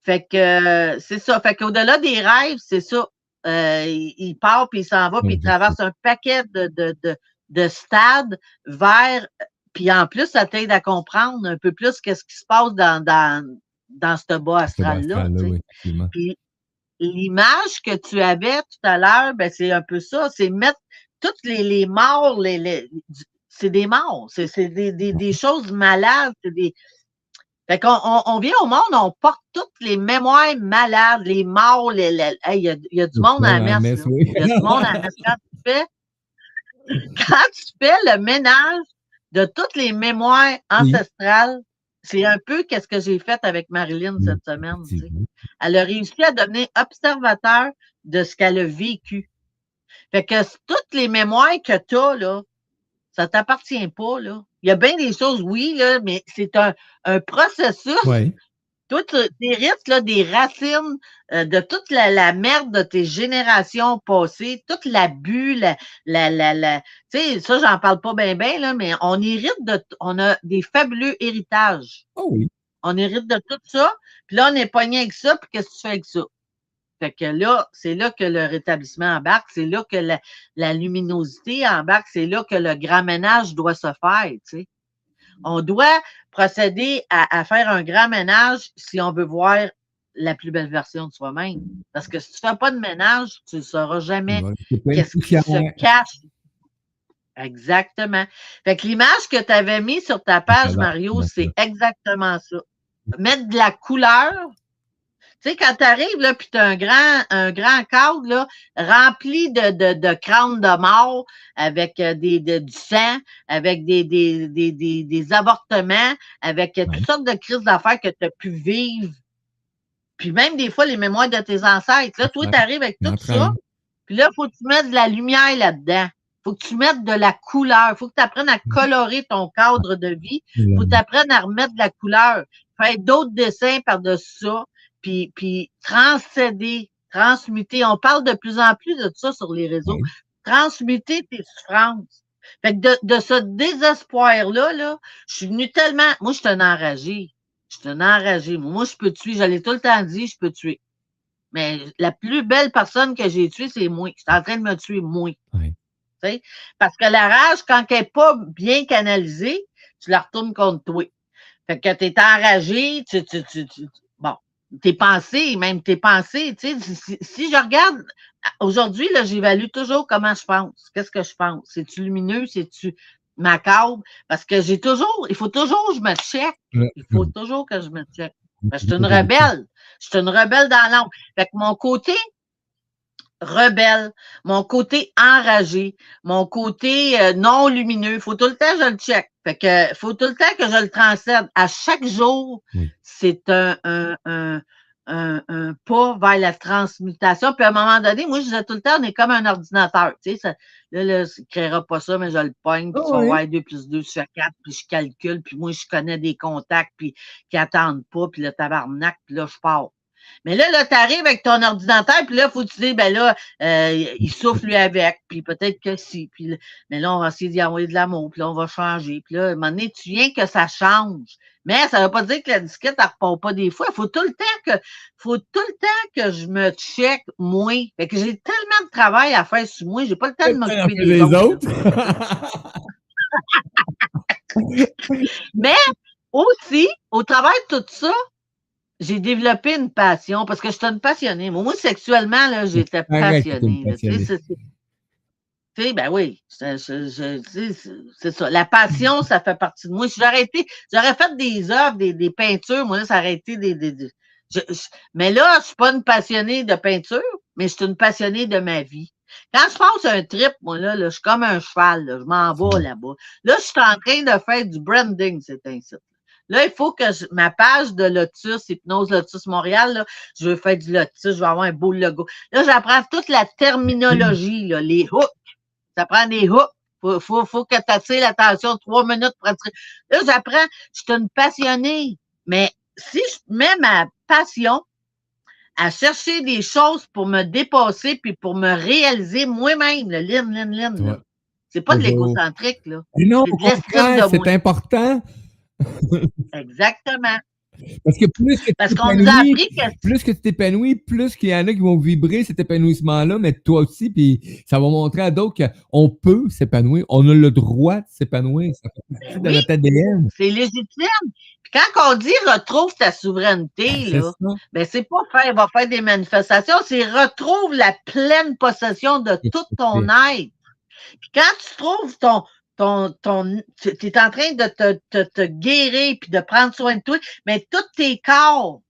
[SPEAKER 6] Fait que euh, c'est ça. Fait qu'au-delà des rêves, c'est ça. Euh, il, il part, puis il s'en va, puis il traverse un paquet de, de, de, de stades vers. Puis en plus, ça t'aide à comprendre un peu plus qu'est-ce qui se passe dans, dans, dans ce bas astral-là.
[SPEAKER 5] astral, oui.
[SPEAKER 6] Puis l'image que tu avais tout à l'heure, ben, c'est un peu ça. C'est mettre toutes les, les morts, les, les- c'est des morts. C'est c'est des, des, des choses malades. C'est des. Fait qu'on on, on vient au monde, on porte toutes les mémoires malades, les morts, les. les- hey, il y, a, il y a du monde à la messe.
[SPEAKER 5] oui.
[SPEAKER 6] Il y a du monde à la messe. Quand tu fais, quand tu fais le ménage de toutes les mémoires ancestrales, c'est un peu qu'est-ce que j'ai fait avec Marilyn cette semaine. tu sais
[SPEAKER 5] effectivement.
[SPEAKER 6] elle a réussi à devenir observateur de ce qu'elle a vécu. Fait que toutes les mémoires que tu as, là, ça t'appartient pas, là. Il y a bien des choses, oui, là, mais c'est un, un processus.
[SPEAKER 5] Ouais.
[SPEAKER 6] Toi, tu hérites là, des racines euh, de toute la, la merde de tes générations passées, toute l'abus, la, la, la, la- tu sais, ça, j'en parle pas bien, bien, là, mais on hérite de, on a des fabuleux héritages.
[SPEAKER 5] Oh oui.
[SPEAKER 6] On hérite de tout ça, puis là, on est pogné avec ça, puis qu'est-ce que tu fais avec ça? Fait que là, c'est là que le rétablissement embarque, c'est là que la, la luminosité embarque, c'est là que le grand ménage doit se faire, tu sais. On doit procéder à, à faire un grand ménage si on veut voir la plus belle version de soi-même. Parce que si tu ne fais pas de ménage, tu ne sauras jamais qu'est-ce qui se cache. Exactement. Fait que l'image que tu avais mis sur ta page,
[SPEAKER 5] va,
[SPEAKER 6] Mario, c'est exactement ça. Mettre de la couleur. Tu sais, quand tu arrives, là, puis tu as un grand, un grand cadre, là, rempli de, de, de crânes de mort, avec euh, des, de- du sang, avec des, des, des, des, des avortements, avec
[SPEAKER 5] Ouais.
[SPEAKER 6] toutes sortes de crises d'affaires que tu as pu vivre. Puis même des fois, les mémoires de tes ancêtres. Là, toi, tu arrives avec tout ça. Puis là, il faut que tu mettes de la lumière là-dedans. faut que tu mettes de la couleur. faut que tu apprennes à colorer ton cadre de vie. faut que tu apprennes à remettre de la couleur. Faire d'autres dessins par-dessus ça. Puis, puis transcéder, transmuter. On parle de plus en plus de ça sur les réseaux.
[SPEAKER 5] Oui.
[SPEAKER 6] Transmuter tes souffrances. Fait que de, de ce désespoir-là, là, je suis venue tellement. Moi, je suis un enragé. Je suis un enragé. Moi, je peux tuer. Je l'ai tout le temps dit, je peux tuer. Mais la plus belle personne que j'ai tuée, c'est moi. Je suis en train de me tuer moi. Parce que la rage, quand elle n'est pas bien canalisée, tu la retournes contre toi. Fait que tu es enragé, tu, tu, tu, tes pensées, même tes pensées, tu sais, si, si- je regarde, aujourd'hui, là, j'évalue toujours comment je pense. Qu'est-ce que je pense? C'est-tu lumineux? C'est-tu macabre? Parce que j'ai toujours, il faut toujours que je me check. Il faut toujours que je me check. Ben, je suis une rebelle. Je suis une rebelle dans l'ombre. Fait que mon côté rebelle, mon côté enragé, mon côté euh, non lumineux, faut tout le temps que je le check. Fait que faut tout le temps que je le transcède. À chaque jour,
[SPEAKER 5] Oui.
[SPEAKER 6] c'est un, un, un, un, un pas vers la transmutation. Puis à un moment donné, moi, je disais tout le temps, on est comme un ordinateur. Tu sais, ça, là, là, il ne créera pas ça, mais je le pogne, puis tu vas
[SPEAKER 5] oui.
[SPEAKER 6] voir 2 plus 2 sur 4, puis je calcule, puis moi, je connais des contacts, puis qui attendent pas, puis le tabarnak, puis là, je pars. Mais là, là, tu arrives avec ton ordinateur, puis là, il faut que tu dis, ben là, euh, il souffle lui avec, puis peut-être que si, puis mais là, on va essayer d'y envoyer de l'amour, puis là, on va changer. Puis là, à un moment donné, tu viens que ça change. Mais ça ne veut pas dire que la disquette, elle repart pas des fois. Il faut tout le temps que, faut tout le temps que je me check, moi. Fait que j'ai tellement de travail à faire sur moi, j'ai pas le temps de m'occuper des
[SPEAKER 5] les
[SPEAKER 6] autres.
[SPEAKER 5] autres. (laughs)
[SPEAKER 6] Mais aussi, au travers de tout ça, j'ai développé une passion parce que je suis une passionnée. Moi, sexuellement, là, j'étais passionnée.
[SPEAKER 5] une
[SPEAKER 6] là. Tu sais,
[SPEAKER 5] passionnée.
[SPEAKER 6] sais, ben oui, c'est ça. La passion, ça fait partie de moi. Si j'aurais été, j'aurais fait des œuvres, des, des peintures, moi, là, ça aurait été des. des- des- je- je- mais là, je suis pas une passionnée de peinture, mais je suis une passionnée de ma vie. Quand je passe un trip, moi, là, là, je suis comme un cheval, là, je m'en vais là-bas. Là, je suis en train de faire du branding, c'est ainsi. Là, il faut que je- ma page de Lotus, Hypnose Lotus Montréal, là, je veux faire du Lotus, je veux avoir un beau logo. Là, j'apprends toute la terminologie, là, les hooks. Ça prend des hooks. Faut, faut, faut que tu attires l'attention trois minutes pour attirer. Là, j'apprends, je suis une passionnée. Mais si je mets ma passion à chercher des choses pour me dépasser puis pour me réaliser moi-même, le lin, lin, lin, là.
[SPEAKER 5] Ouais.
[SPEAKER 6] C'est pas de l'égocentrique, là.
[SPEAKER 5] Et non,
[SPEAKER 6] C'est
[SPEAKER 5] important
[SPEAKER 6] Exactement.
[SPEAKER 5] parce que plus que tu
[SPEAKER 6] Parce qu'on nous a
[SPEAKER 5] t'épanouis,
[SPEAKER 6] appris que
[SPEAKER 5] plus que tu t'épanouis, plus qu'il y en a qui vont vibrer cet épanouissement-là, mais toi aussi, puis ça va montrer à d'autres qu'on peut s'épanouir, on a le droit de s'épanouir, ça fait partie de
[SPEAKER 6] Oui.
[SPEAKER 5] notre ADN.
[SPEAKER 6] c'est légitime. Puis quand on dit retrouve ta souveraineté,
[SPEAKER 5] C'est
[SPEAKER 6] là, ben c'est pas faire, va faire des manifestations, c'est retrouve la pleine possession de tout ton être. Puis quand tu trouves ton, ton, ton, tu es en train de te, te, te guérir puis de prendre soin de toi, mais tous tes corps.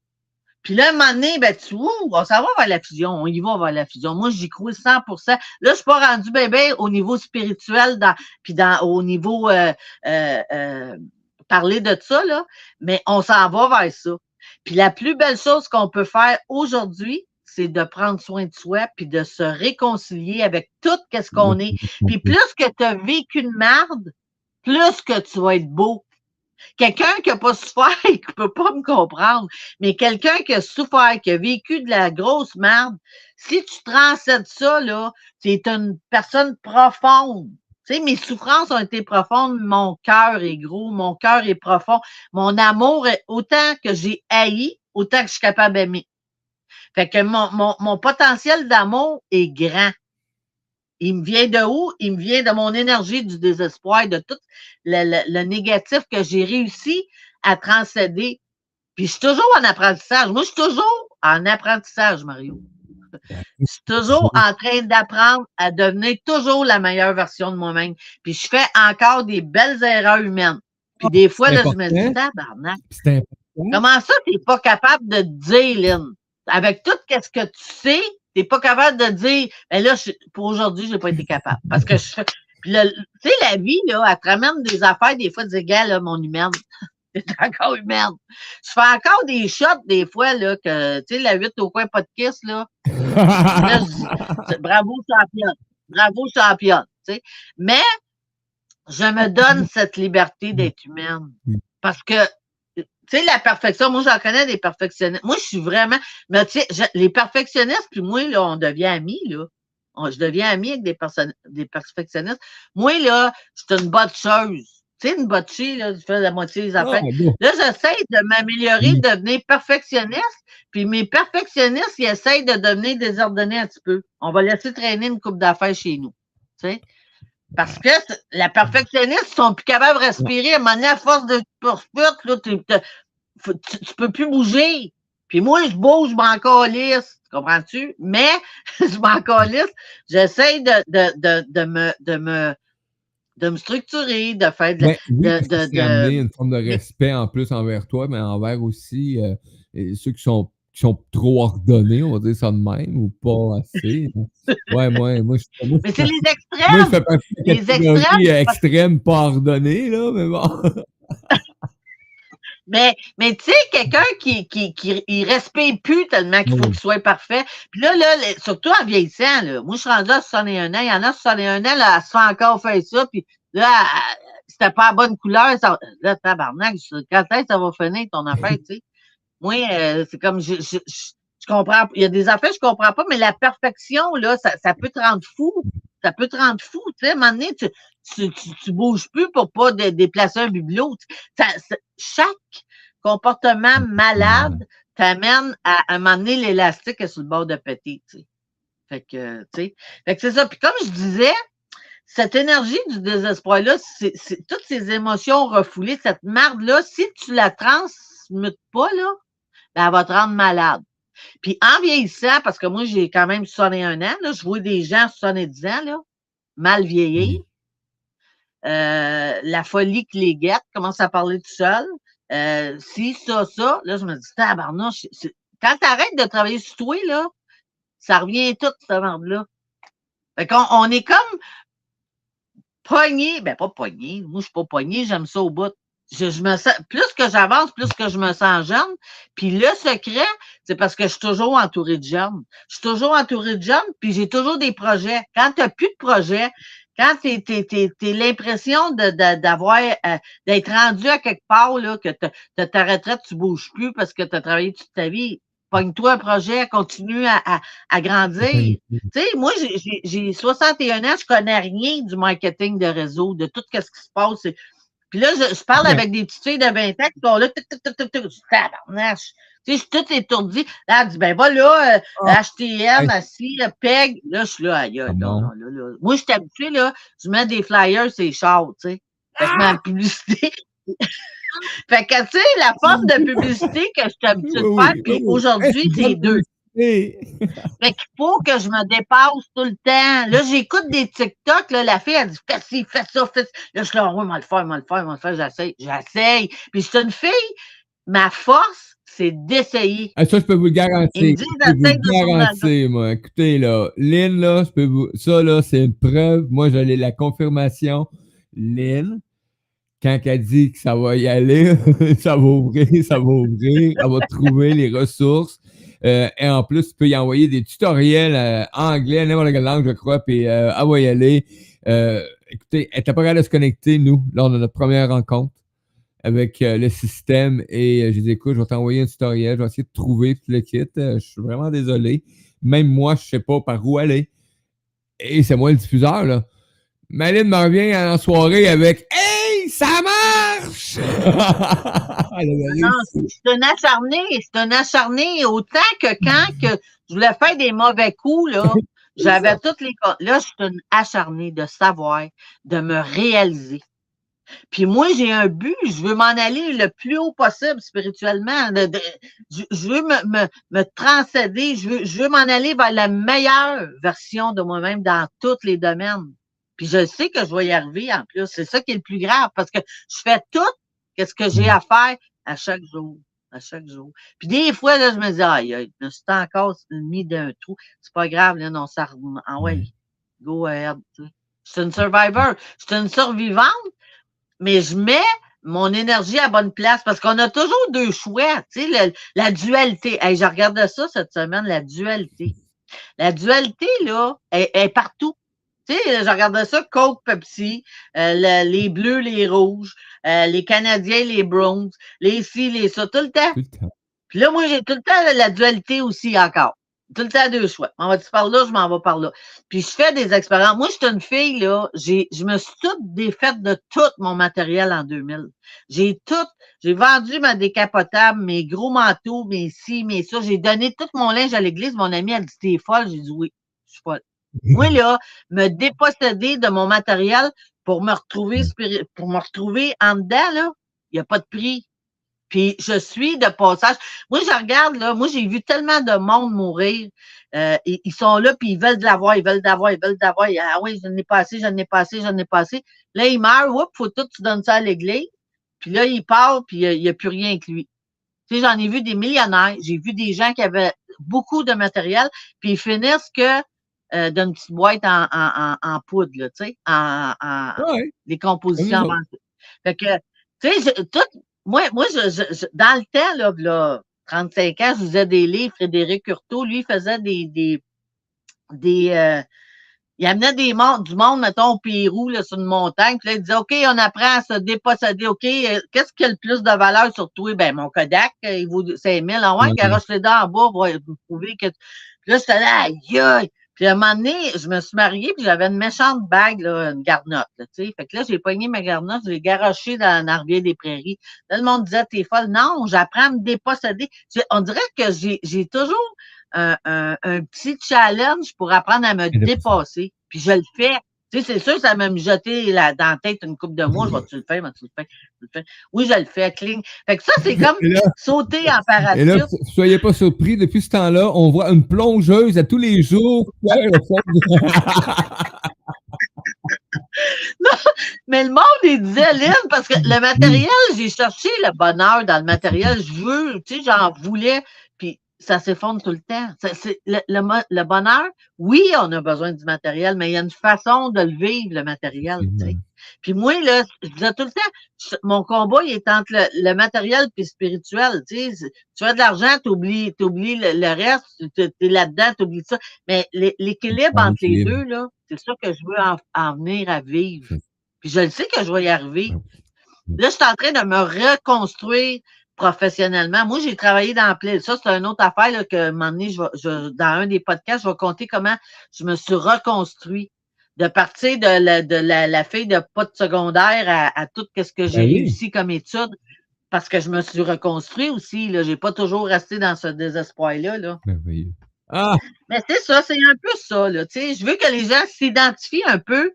[SPEAKER 6] Puis là, un moment donné, ben, tu, ouh, on s'en va vers la fusion, on y va vers la fusion. Moi, j'y crois 100% Là, je suis pas rendu bébé au niveau spirituel, dans, puis dans, au niveau euh, euh, euh, parler de ça, là, mais on s'en va vers ça. Puis la plus belle chose qu'on peut faire aujourd'hui, c'est de prendre soin de soi puis de se réconcilier avec tout ce qu'on est. Puis (laughs) plus que tu as vécu de merde, plus que tu vas être beau. Quelqu'un qui n'a pas souffert et qui ne peut pas me comprendre, mais quelqu'un qui a souffert, qui a vécu de la grosse merde, si tu transcèdes ça, là, c'est une personne profonde. Tu sais, mes souffrances ont été profondes, mon cœur est gros, mon cœur est profond, mon amour est autant que j'ai haï, autant que je suis capable d'aimer. Fait que mon, mon, mon potentiel d'amour est grand. il me vient de où? Il me vient de mon énergie du désespoir, de tout le, le- le négatif que j'ai réussi à transcéder. Puis je suis toujours en apprentissage. Moi, je suis toujours en apprentissage, Mario. Je suis toujours en train d'apprendre à devenir toujours la meilleure version de moi-même. Puis je fais encore des belles erreurs humaines. Puis des fois, là, je me dis, tabarnak. Comment ça, tu n'es pas capable de te dire, Lynn? Avec tout ce que tu sais, tu n'es pas capable de dire, ben là, je- pour aujourd'hui, je n'ai pas été capable. Parce que je tu sais, la vie, là, elle te ramène des affaires, des fois, tu dis, gars, là, mon humaine. C'est (laughs) encore humaine. Je fais encore des shots, des fois, là, que, tu sais, la 8 au coin, pas de kiss, là. Là, je (laughs) bravo, championne. Bravo, championne. Mais je me donne cette liberté d'être humaine.
[SPEAKER 5] Oui.
[SPEAKER 6] Parce que, tu sais, la perfection, moi, j'en connais des perfectionnistes. Moi, je suis vraiment. Mais tu sais, les perfectionnistes, puis moi, là, on devient amis, là. On- je deviens ami avec des, personnes, des perfectionnistes. Moi, là, je suis une botcheuse. Tu sais, une botchée, là, je fais la moitié des affaires.
[SPEAKER 5] Ah.
[SPEAKER 6] Là, j'essaie de m'améliorer,
[SPEAKER 5] Oui.
[SPEAKER 6] de devenir perfectionniste. Puis mes perfectionnistes, ils essayent de devenir désordonnés un petit peu. On va laisser traîner une coupe d'affaires chez nous. Tu sais? Parce que la perfectionniste, ils sont plus capables de respirer. À un moment donné, à force de poursuite, là, tu, tu, peux plus bouger. Puis moi, je bouge, je m'en calisse. Tu comprends-tu? Mais (laughs) je m'en calisse. J'essaie de, de, de, de me, de, me, de me structurer, de faire de la-
[SPEAKER 5] Ben, oui,
[SPEAKER 6] de- de- de-
[SPEAKER 5] une forme de respect en plus envers toi, mais envers aussi euh, ceux qui sont, qui sont trop ordonnés, on va dire ça de même, ou pas assez. Ouais, moi, moi, je, moi,
[SPEAKER 6] Mais c'est les
[SPEAKER 5] moi,
[SPEAKER 6] extrêmes.
[SPEAKER 5] je fais partie de
[SPEAKER 6] les extrêmes,
[SPEAKER 5] euh, extrême pas ordonnée, là, mais bon. (laughs)
[SPEAKER 6] Mais, mais tu sais, quelqu'un qui, qui, qui il respire plus tellement qu'il faut
[SPEAKER 5] Oui.
[SPEAKER 6] qu'il soit parfait. Puis là, là, surtout en vieillissant, là, moi, je suis rendu à 61 ans. Il y en a 61 ans, là, elle se fait encore faire ça. Puis là, c'était pas la bonne couleur. Ça, là, tabarnak, je- quand est-ce que ça va finir ton affaire, (laughs) tu sais? Moi, euh, c'est comme, je, je, je, je comprends. Il y a des affaires que je comprends pas, mais la perfection, là, ça, ça peut te rendre fou. Ça peut te rendre fou, tu sais. À un moment donné, tu, tu, tu, bouges plus pour pas dé- déplacer un bibelot. Ça, chaque comportement malade t'amène à, à un moment donné, l'élastique sur le bord de péter, tu sais. Fait que, tu sais. Fait que c'est ça. Puis comme je disais, cette énergie du désespoir-là, c'est toutes ces émotions refoulées, cette marde-là, si tu la transmutes pas, là, elle va te rendre malade. Puis en vieillissant, parce que moi, j'ai quand même 61 ans, là, je vois des gens 70 ans, là, mal vieillir. Euh, la folie qui les guette, commence à parler tout seul. Euh, si, ça, ça, là, je me dis, tabarnouche, quand tu arrêtes de travailler sur toi, là, ça revient tout, cette merde-là. Fait qu'on on est comme pogné, ben pas pogné, moi je suis pas pogné, j'aime ça au bout. Je, je me sens, plus que j'avance, plus que je me sens jeune. Puis le secret, c'est parce que je suis toujours entouré de jeunes. Je suis toujours entouré de jeunes, puis j'ai toujours des projets. Quand tu n'as plus de projets, quand tu es, l'impression de- de- d'avoir euh, d'être rendu à quelque part, là, que t'as- t'as ta retraite, tu bouges plus parce que tu as travaillé toute ta vie. Pogne-toi un projet, continue à, à, à grandir. Tu sais, moi, j'ai- j'ai j'ai 61 ans, je connais rien du marketing de réseau, de tout ce qui se passe. Puis là, je, je parle
[SPEAKER 5] Ouais.
[SPEAKER 6] avec des petites filles de 20 ans qui sont là, tic, tic, tic, tic, tic. Je dis, tabarnache. Tu sais, je suis toute étourdie. Là, elle dit, ben, va là, euh,
[SPEAKER 5] Ah.
[SPEAKER 6] HTM, assis, PEG. Là, je suis là, aïe,
[SPEAKER 5] Ah
[SPEAKER 6] non,
[SPEAKER 5] bon?
[SPEAKER 6] non, là, là. Moi, je suis habituée, là, je mets des flyers, c'est chauds, tu sais. Fait que ma publicité. (laughs) fait que, tu sais, la forme de publicité que je suis habituée de faire, puis aujourd'hui, c'est deux. (laughs) Fait qu'il faut que je me dépasse tout le temps. Là, j'écoute des TikTok, là, la fille, elle dit, fais ci, fais ça, fais ça. Là, je suis là, oui, moi le faire, moi le faire, moi le faire, j'essaye, j'essaye. Puis c'est une fille, ma force, c'est d'essayer.
[SPEAKER 5] Ah, ça, je peux vous le
[SPEAKER 6] Ils me
[SPEAKER 5] garantir.
[SPEAKER 6] disent,
[SPEAKER 5] Je peux vous le garantir, moi. Écoutez, là, Lynn, là, je peux vous... ça, là, c'est une preuve. Moi, j'ai la confirmation. Lynn, quand elle dit que ça va y aller, (laughs) ça va ouvrir, ça va ouvrir, elle va trouver les ressources. Euh, et en plus, tu peux y envoyer des tutoriels euh, anglais, n'importe quelle langue, je crois, puis euh, elle va y aller. Écoutez, elle était pas capable de se connecter, nous, lors de notre première rencontre avec euh, le système. Et euh, j'ai dit, écoute, je vais t'envoyer un tutoriel, je vais essayer de trouver tout le kit. Je suis vraiment désolé. Même moi, je sais pas par où aller. Et c'est moi le diffuseur, là. Maline me revient en soirée avec Hey, ça marche! Réussi.
[SPEAKER 6] c'est un acharné, c'est un acharné autant que quand que je voulais faire des mauvais coups, là, (laughs) J'avais toutes les. Là, je suis une acharnée de savoir, de me réaliser. Puis moi, j'ai un but, je veux m'en aller le plus haut possible spirituellement. de- de- je, je veux me, me, me transcender, je veux, je veux m'en aller vers la meilleure version de moi-même dans tous les domaines. Puis je sais que je vais y arriver en plus. C'est ça qui est le plus grave parce que je fais tout ce que j'ai à faire à chaque jour. À chaque jour. Puis des fois, là, je me dis, aïe, aïe, je me suis encore mis d'un trou. C'est pas grave, là, non, ça Ah ouais, go ahead. tu sais. Je suis une survivor. Je suis une survivante, mais je mets mon énergie à bonne place parce qu'on a toujours deux choix. Tu sais, le- la dualité. Hey, je regardais ça cette semaine, la dualité. La dualité, là, est, est partout. Tu sais, je regardais ça, Coke, Pepsi, euh, le- les bleus, les rouges, euh, les Canadiens, les Browns, les ci, les ça, tout le temps.
[SPEAKER 5] Tout le temps.
[SPEAKER 6] Puis là, moi, j'ai tout le temps la dualité aussi encore. Tout le temps deux choix. On va-tu par là, je m'en vais par là. Puis je fais des expériences. Moi, je suis une fille, là, j'ai, je me suis toute défaite de tout mon matériel en 2000. J'ai tout, j'ai vendu ma décapotable, mes gros manteaux, mes ci, mes ça. J'ai donné tout mon linge à l'église. Mon ami a dit, t'es folle. J'ai dit, oui, je suis folle. Moi, là, me déposséder de mon matériel pour me retrouver, pour me retrouver en dedans, là, il n'y a pas de prix. Puis je suis de passage. Moi, je regarde, là, moi, j'ai vu tellement de monde mourir. Euh, ils, sont là, puis ils veulent de l'avoir, ils veulent de l'avoir, ils veulent de l'avoir. Ah oui, je n'ai pas assez, je n'ai pas assez, je n'ai pas assez. Là, il meurt, oups, faut tout, tu donnes ça à l'église. Puis là, il part, puis il n'y a, plus rien avec lui. Tu sais, j'en ai vu des millionnaires, j'ai vu des gens qui avaient beaucoup de matériel, puis ils finissent que euh, d'une petite boîte en, en, en, en poudre, là, tu sais, en, en,
[SPEAKER 5] Ouais.
[SPEAKER 6] les compositions avancées. Fait que, tu sais, tout, moi, moi je, je- je- dans le temps, là, là, 35 ans, je lisais des livres, Frédéric Curto, lui, il faisait des, des, des euh, il amenait des mondes, du monde, mettons, au Pérou, là, sur une montagne, puis là, il disait, OK, on apprend à se déposséder, OK, euh, qu'est-ce qui a le plus de valeur sur toi? Ben, mon Kodak, euh, il vaut 5000, ah ouais,
[SPEAKER 5] Ouais.
[SPEAKER 6] garoche les dents en bas, pour vous prouver que... Puis là, j'étais là, aïe, aïe! Puis à un moment donné, je me suis mariée, puis j'avais une méchante bague, là, une garnotte, là, tu sais. Fait que là, j'ai pogné ma garnotte, je l'ai garochée dans la rivière des Prairies. Là, le monde disait, t'es folle. Non, j'apprends à me déposséder. On dirait que j'ai j'ai toujours un, un, un petit challenge pour apprendre à me dépasser. Puis je le fais. Tu sais, c'est sûr, ça m'a mijoté la, dans la tête une coupe de mois. Je le faire? Vas-tu le faire? Je le fais. Oui, je le fais, cling. Fait que ça, c'est comme
[SPEAKER 5] là,
[SPEAKER 6] sauter en
[SPEAKER 5] et là,
[SPEAKER 6] parachute.
[SPEAKER 5] so- soyez pas surpris, depuis ce temps-là, on voit une plongeuse à tous les jours. du- (laughs)
[SPEAKER 6] Mais le monde, il disait, Lynn, parce que le matériel, j'ai cherché le bonheur dans le matériel. Je veux, tu sais, j'en voulais, ça s'effondre tout le temps. Ça, le, le mo- le bonheur, oui, on a besoin du matériel, mais il y a une façon de le vivre, le matériel, sais. Puis moi, là, je disais tout le temps, mon combat, il est entre le, le matériel et le spirituel. Tu as de l'argent, tu oublies, le, le reste, tu es là-dedans, tu oublies ça. Mais l'é- l'équilibre entre les deux, là, c'est ça que je veux en, en venir à vivre.
[SPEAKER 5] C'est-
[SPEAKER 6] Puis je le sais que je vais y arriver.
[SPEAKER 5] Ouais.
[SPEAKER 6] Là, je suis en train de me reconstruire professionnellement. Moi, j'ai travaillé dans plein. Ça, c'est une autre affaire là, que, un moment donné, je vais- je- dans un des podcasts, je vais compter comment je me suis reconstruit. De partir de la, de la, la fille de pas de secondaire à, à tout ce que j'ai
[SPEAKER 5] Ben
[SPEAKER 6] réussi comme étude, parce que je me suis reconstruit aussi. Je n'ai pas toujours resté dans ce désespoir-là. Là.
[SPEAKER 5] Ah!
[SPEAKER 6] Mais c'est ça, c'est un peu ça. Là, je veux que les gens s'identifient un peu,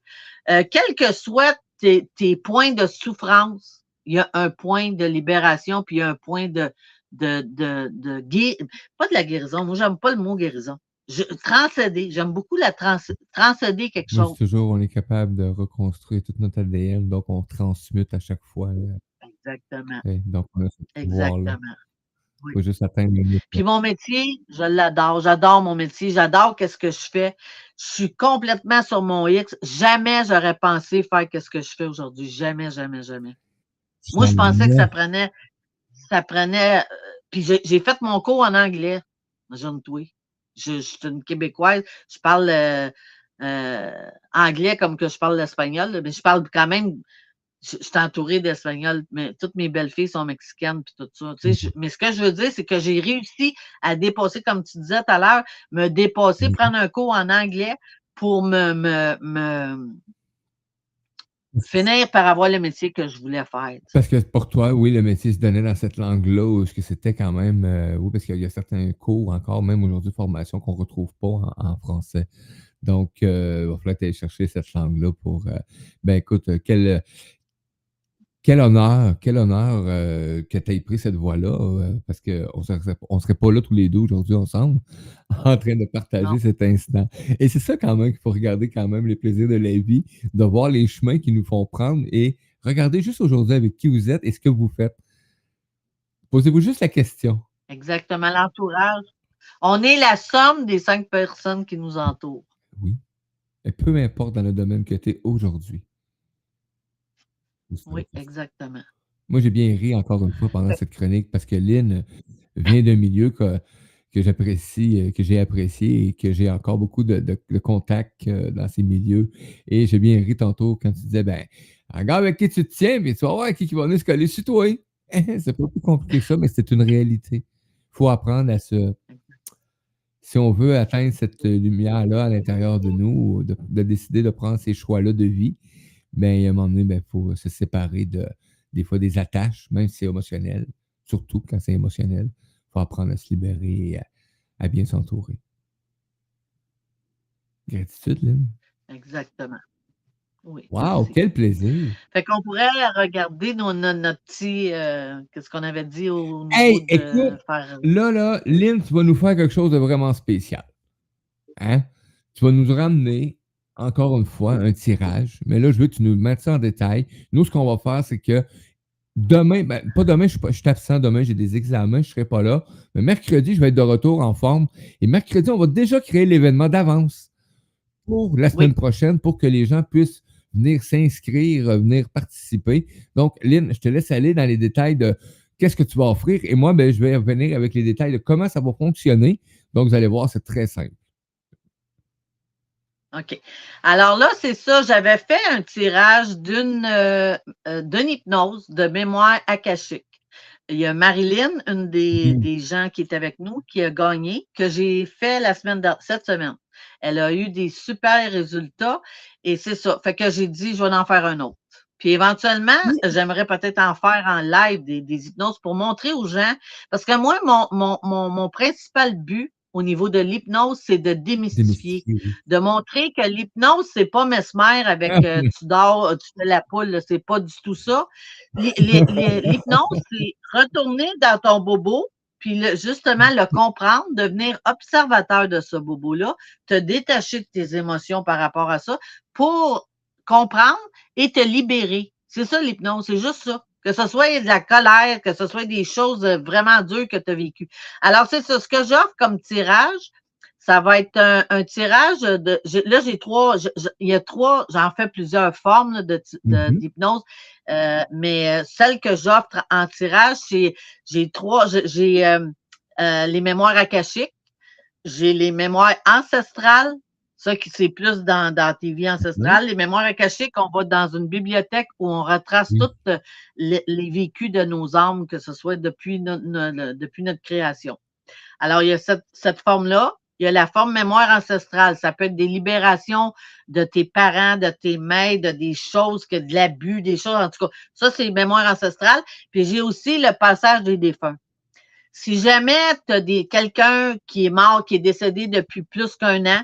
[SPEAKER 6] euh, quels que soient tes, tes points de souffrance, il y a un point de libération, puis il y a un point de, de, de, de gué- pas de la guérison. Moi, j'aime pas le mot guérison. Je, transcéder. J'aime beaucoup la trans, transcéder quelque
[SPEAKER 5] Moi,
[SPEAKER 6] chose.
[SPEAKER 5] toujours, on est capable de reconstruire tout notre ADN, donc on transmute à chaque fois. là.
[SPEAKER 6] Exactement.
[SPEAKER 5] Donc, on a ce.
[SPEAKER 6] Exactement.
[SPEAKER 5] Il faut juste atteindre le.
[SPEAKER 6] Puis mon métier, je l'adore. J'adore mon métier. J'adore qu'est-ce que je fais. Je suis complètement sur mon X. Jamais j'aurais pensé faire qu'est-ce que je fais aujourd'hui. Jamais, jamais, jamais. Moi, je pensais que ça prenait, ça prenait. euh, Puis j'ai fait mon cours en anglais. Imagine-toi. Je, je suis une Québécoise. Je parle euh, euh, anglais comme que je parle l'espagnol, mais je parle quand même. Je, je suis entourée d'Espagnols, mais toutes mes belles-filles sont mexicaines puis tout ça. tu sais, je- mais ce que je veux dire, c'est que j'ai réussi à dépasser, comme tu disais tout à l'heure, me dépasser,
[SPEAKER 5] Mhm.
[SPEAKER 6] prendre un cours en anglais pour me, me, me finir par avoir le métier que je voulais faire.
[SPEAKER 5] Parce que pour toi, oui, le métier se donnait dans cette langue-là, ou est-ce que c'était quand même, euh, oui, parce qu'il y a certains cours encore, même aujourd'hui, formation qu'on ne retrouve pas en, français. Donc, euh, il va falloir ailles chercher cette langue-là pour. euh, ben écoute, quel, quel honneur, quel honneur euh, que tu aies pris cette voie-là, euh, parce qu'on ne serait, on serait pas là tous les deux aujourd'hui ensemble, (laughs) en train de partager
[SPEAKER 6] Non.
[SPEAKER 5] cet instant. Et c'est ça quand même qu'il faut regarder quand même les plaisirs de la vie, de voir les chemins qui nous font prendre et regarder juste aujourd'hui avec qui vous êtes et ce que vous faites. Posez-vous juste la question.
[SPEAKER 6] Exactement, l'entourage. On est la somme des cinq personnes qui nous entourent.
[SPEAKER 5] Oui. Et peu importe dans le domaine que tu es aujourd'hui.
[SPEAKER 6] Oui, exactement.
[SPEAKER 5] Moi, j'ai bien ri encore une fois pendant cette chronique parce que Lynn vient d'un milieu que, que j'apprécie, euh, que j'ai apprécié et que j'ai encore beaucoup de, de, de contacts euh, dans ces milieux. Et j'ai bien ri tantôt quand tu disais, ben, regarde avec qui tu te tiens, puis tu vas voir qui, qui va venir se coller sur toi. (laughs) c'est pas plus compliqué que ça, mais c'est une réalité. Il faut apprendre à se. Si on veut atteindre cette lumière-là à l'intérieur de nous, de, de décider de prendre ces choix-là de vie, ben, à un moment donné, il ben, faut se séparer de, des fois des attaches, même si c'est émotionnel, surtout quand c'est émotionnel. Il faut apprendre à se libérer et à, à bien s'entourer. Gratitude, Lynn.
[SPEAKER 6] Exactement. Oui.
[SPEAKER 5] Wow, quel plaisir.
[SPEAKER 6] Fait qu'on pourrait regarder nos, nos, notre petit. euh, Qu'est-ce qu'on avait dit au niveau
[SPEAKER 5] Hey,
[SPEAKER 6] de
[SPEAKER 5] écoute,
[SPEAKER 6] faire.
[SPEAKER 5] Là, là, Lynn, tu vas nous faire quelque chose de vraiment spécial. Hein? Tu vas nous ramener, encore une fois, un tirage. Mais là, je veux que tu nous mettes ça en détail. Nous, ce qu'on va faire, c'est que demain, ben, pas demain, je suis, pas, je suis absent demain, j'ai des examens, je ne serai pas là. Mais mercredi, je vais être de retour en forme. Et mercredi, on va déjà créer l'événement d'avance pour la semaine
[SPEAKER 6] Oui.
[SPEAKER 5] prochaine pour que les gens puissent venir s'inscrire, venir participer. Donc, Lynn, je te laisse aller dans les détails de qu'est-ce que tu vas offrir. Et moi, ben, je vais revenir avec les détails de comment ça va fonctionner. Donc, vous allez voir, c'est très simple.
[SPEAKER 6] OK. Alors là, c'est ça. J'avais fait un tirage d'une euh, euh, hypnose de mémoire akashique. Il y a Marilyn, une des,
[SPEAKER 5] Mhm.
[SPEAKER 6] des gens qui est avec nous, qui a gagné, que j'ai fait la semaine de- cette semaine. Elle a eu des super résultats et c'est ça. Fait que j'ai dit, je vais en faire un autre. Puis éventuellement, j'aimerais peut-être en faire en live des, des hypnoses pour montrer aux gens. Parce que moi, mon, mon, mon, mon principal but au niveau de l'hypnose, c'est de démystifier
[SPEAKER 5] Démystifier.
[SPEAKER 6] de montrer que l'hypnose, c'est pas mesmer avec euh, tu dors, euh, tu fais la poule, c'est pas du tout ça. L'hy- l'hy- l'hy- L'hypnose, c'est retourner dans ton bobo, puis le- justement le comprendre, devenir observateur de ce bobo-là, te détacher de tes émotions par rapport à ça pour comprendre et te libérer. C'est ça l'hypnose, c'est juste ça. Que ce soit de la colère, que ce soit des choses euh, vraiment dures que tu as vécues. Alors, c'est ça. Ce que j'offre comme tirage, ça va être un, un tirage de. Là, j'ai trois. je- je- il y a trois. J'en fais plusieurs formes de ti- de- d'hypnose. euh, mais euh, celle que j'offre en tirage, c'est j'ai trois. j'ai- J'ai euh, euh, les mémoires akashiques, j'ai les mémoires ancestrales. Ça, qui c'est plus dans, dans tes vies ancestrales. Les mémoires akashiques, on va dans une bibliothèque où on retrace
[SPEAKER 5] Oui.
[SPEAKER 6] tous les, les vécus de nos âmes, que ce soit depuis, no- depuis notre création. Alors, il y a cette, cette forme-là. Il y a la forme mémoire ancestrale. Ça peut être des libérations de tes parents, de tes mères, de des choses, que de l'abus, des choses. En tout cas, ça, c'est mémoire ancestrale. Puis j'ai aussi le passage des défunts. Si jamais tu as des, quelqu'un qui est mort, qui est décédé depuis plus qu'un an,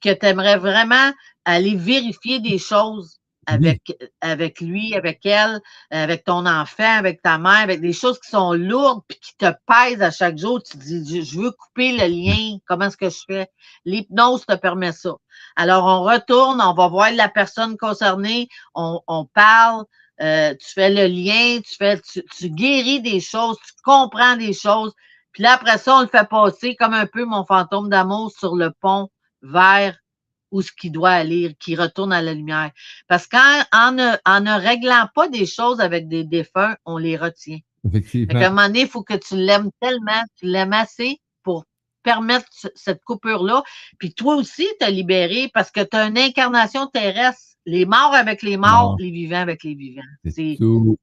[SPEAKER 6] puis que tu aimerais vraiment aller vérifier des choses avec, avec lui, avec elle, avec ton enfant, avec ta mère, avec des choses qui sont lourdes puis qui te pèsent à chaque jour. Tu te dis, je- je veux couper le lien. Comment est-ce que je fais? L'hypnose te permet ça. Alors, on retourne, on va voir la personne concernée, on, on parle, euh, tu fais le lien, tu, fais, tu, tu guéris des choses, tu comprends des choses. Puis là, après ça, on le fait passer comme un peu mon fantôme d'amour sur le pont vers où ce qui doit aller, qui retourne à la lumière. Parce qu'en en ne, en ne réglant pas des choses avec des défunts, on les retient. Fait qu'à un
[SPEAKER 5] Effectivement.
[SPEAKER 6] moment donné, il faut que tu l'aimes tellement, tu l'aimes assez pour permettre ce- cette coupure-là. Puis toi aussi, te libérer parce que tu as une incarnation terrestre. Les morts avec les morts,
[SPEAKER 5] Mort.
[SPEAKER 6] les vivants avec les vivants.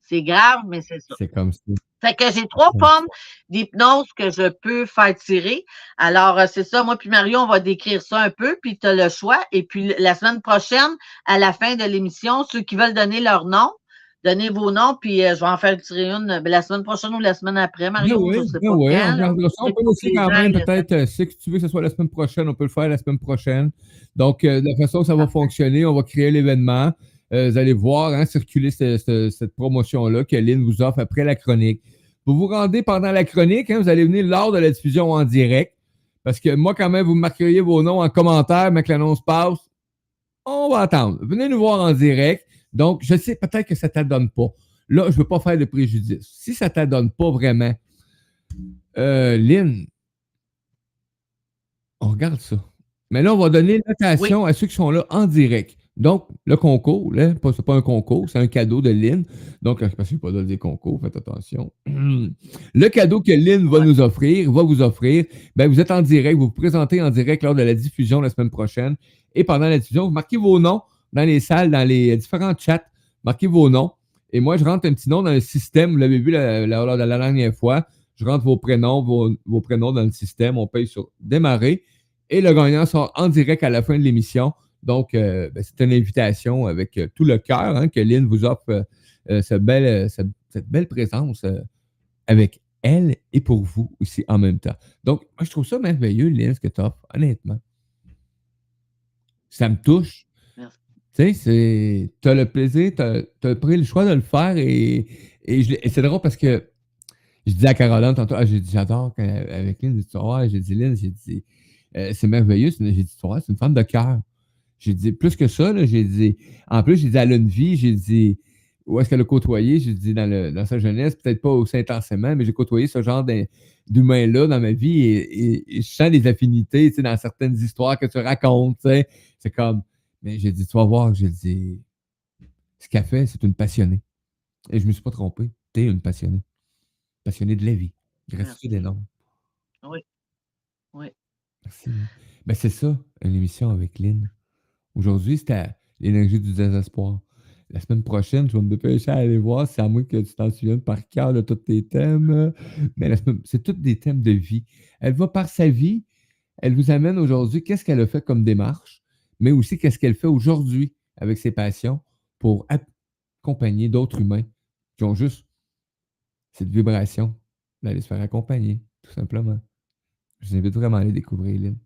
[SPEAKER 5] C'est
[SPEAKER 6] grave, mais c'est ça.
[SPEAKER 5] C'est comme ça.
[SPEAKER 6] Fait que j'ai trois formes d'hypnose que je peux faire tirer. Alors, euh, c'est ça, moi puis Mario, on va décrire ça un peu, puis tu as le choix. Et puis la semaine prochaine, à la fin de l'émission, ceux qui veulent donner leur nom, donnez vos noms, puis euh, je vais en faire tirer une euh, ben, la semaine prochaine ou la semaine après, Mario.
[SPEAKER 5] oui,
[SPEAKER 6] pas
[SPEAKER 5] oui,
[SPEAKER 6] quand,
[SPEAKER 5] on
[SPEAKER 6] là.
[SPEAKER 5] ça. On peut aussi quand même, peut-être, euh, si tu veux que ce soit la semaine prochaine, on peut le faire la semaine prochaine. Donc, euh, de la façon que ça va fonctionner, on va créer l'événement. Vous allez voir hein, circuler ce- ce- cette promotion-là que Lynn vous offre après la chronique. Vous vous rendez pendant la chronique, hein, vous allez venir lors de la diffusion en direct. Parce que moi, quand même, vous marqueriez vos noms en commentaire, mais que l'annonce passe. On va attendre. Venez nous voir en direct. Donc, je sais peut-être que ça ne t'adonne pas. Là, je ne veux pas faire de préjudice. Si ça ne t'adonne pas vraiment, euh, Lynn, on regarde ça. Mais là, on va donner notation à ceux qui sont là en direct. Donc, le concours, là, pas- c'est pas un concours, c'est un cadeau de Lynn. Donc, je ne pas donner des concours, faites attention. (clears throat) Le cadeau que Lynn va nous offrir, va vous offrir, ben, vous êtes en direct, vous vous présentez en direct lors de la diffusion la semaine prochaine. Et pendant la diffusion, vous marquez vos noms dans les salles, dans les différents chats. Marquez vos noms. Et moi, je rentre un petit nom dans le système. Vous l'avez vu la, la- la dernière fois. Je rentre vos prénoms, vos, vos prénoms dans le système. On paye sur démarrer. Et le gagnant sort en direct à la fin de l'émission. Donc, euh, ben, c'est une invitation avec euh, tout le cœur hein, que Lynn vous offre euh, cette belle présence avec elle et pour vous aussi en même temps. Donc, moi, je trouve ça merveilleux, Lynn, ce que tu offres, honnêtement. Ça me touche. Tu sais. Tu as le plaisir, tu as, pris le choix de le faire et, et, c'est drôle parce que je disais à Caroline tantôt, ah, j'ai dit, j'adore avec Lynn, j'ai dit, j'ai dit, Lynn, j'ai dit, euh, c'est merveilleux, j'ai dit, c'est une femme de cœur. J'ai dit, plus que ça, j'ai dit, en plus, j'ai dit, elle a une vie, j'ai dit, où est-ce qu'elle a côtoyé, j'ai dit, dans, le- dans sa jeunesse, peut-être pas aussi intensément, mais j'ai côtoyé ce genre d'humain-là dans ma vie et, je sens des affinités, tu sais, dans certaines histoires que tu racontes. C'est comme, mais j'ai dit, tu vas voir, j'ai dit, ce qu'elle fait, c'est une passionnée. Et je me suis pas trompé. Tu es une passionnée. Passionnée de la vie. Gratitude énorme.
[SPEAKER 6] Oui. Oui.
[SPEAKER 5] Merci. Lynn. Ben, c'est ça, une émission avec Lynn. Aujourd'hui, c'était l'énergie du désespoir. La semaine prochaine, je vais me dépêcher à aller voir. C'est à moi que tu t'en souviens par cœur de tous tes thèmes. Mais semaine- c'est tous des thèmes de vie. Elle va par sa vie. Elle vous amène aujourd'hui qu'est-ce qu'elle a fait comme démarche, mais aussi qu'est-ce qu'elle fait aujourd'hui avec ses passions pour accompagner d'autres humains qui ont juste cette vibration d'aller se faire accompagner, tout simplement. Je vous invite vraiment à aller découvrir Lynn.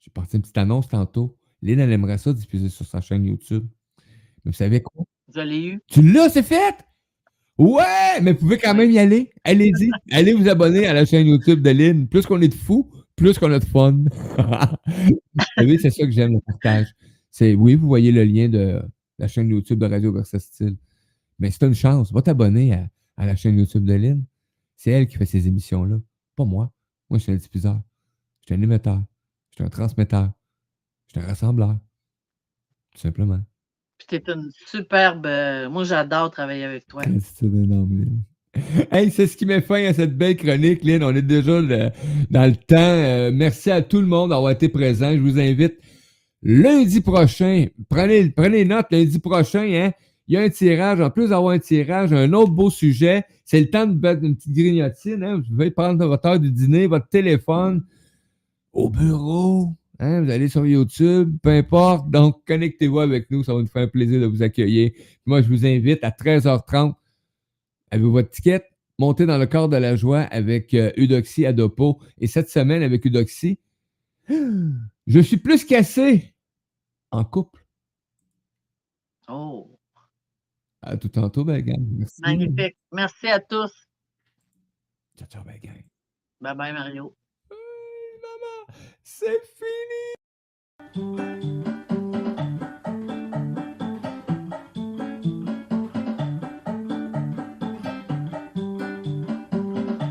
[SPEAKER 5] J'ai parti une petite annonce tantôt. Lynn, elle aimerait ça diffuser sur sa chaîne YouTube. Mais vous savez quoi?
[SPEAKER 6] Je l'ai eu?
[SPEAKER 5] Tu l'as, c'est fait! Ouais! Mais vous pouvez quand même y aller. Allez-y. Allez vous abonner à la chaîne YouTube de Lynn. Plus qu'on est de fous, plus qu'on a de fun. (laughs) vous savez, c'est ça que j'aime, le partage. C'est, oui, vous voyez le lien de la chaîne YouTube de Radio Versa Style. Mais c'est une chance. Va t'abonner à, à la chaîne YouTube de Lynn. C'est elle qui fait ces émissions-là. Pas moi. Moi, je suis un diffuseur. Je suis un émetteur. Je suis un transmetteur. Je suis un rassembleur. Tout simplement.
[SPEAKER 6] Puis t'es une superbe. euh, moi, j'adore travailler avec toi.
[SPEAKER 5] Gratitude énorme, Lynn. (laughs) Hey, c'est ce qui met fin à cette belle chronique, Lynn. On est déjà dans le temps. Euh, merci à tout le monde d'avoir été présent. Je vous invite lundi prochain. Prenez, prenez note, lundi prochain, hein. Il y a un tirage. En plus d'avoir un tirage, un autre beau sujet. C'est le temps de mettre une petite grignotine. Hein. Vous pouvez prendre votre heure du dîner, votre téléphone au bureau. Hein, vous allez sur YouTube, peu importe. Donc, connectez-vous avec nous. Ça va nous faire un plaisir de vous accueillir. Moi, je vous invite à 13h30 avec votre ticket, montez dans le corps de la joie avec euh, Eudoxie Adopo. Et cette semaine, avec Eudoxie, (gasps) je suis plus cassé en couple.
[SPEAKER 6] Oh,
[SPEAKER 5] À tout tantôt, belle gang. Merci.
[SPEAKER 6] magnifique. Merci à tous.
[SPEAKER 5] Ciao, ciao, belle gang.
[SPEAKER 6] Bye bye, Mario.
[SPEAKER 5] Hey, maman, c'est fini.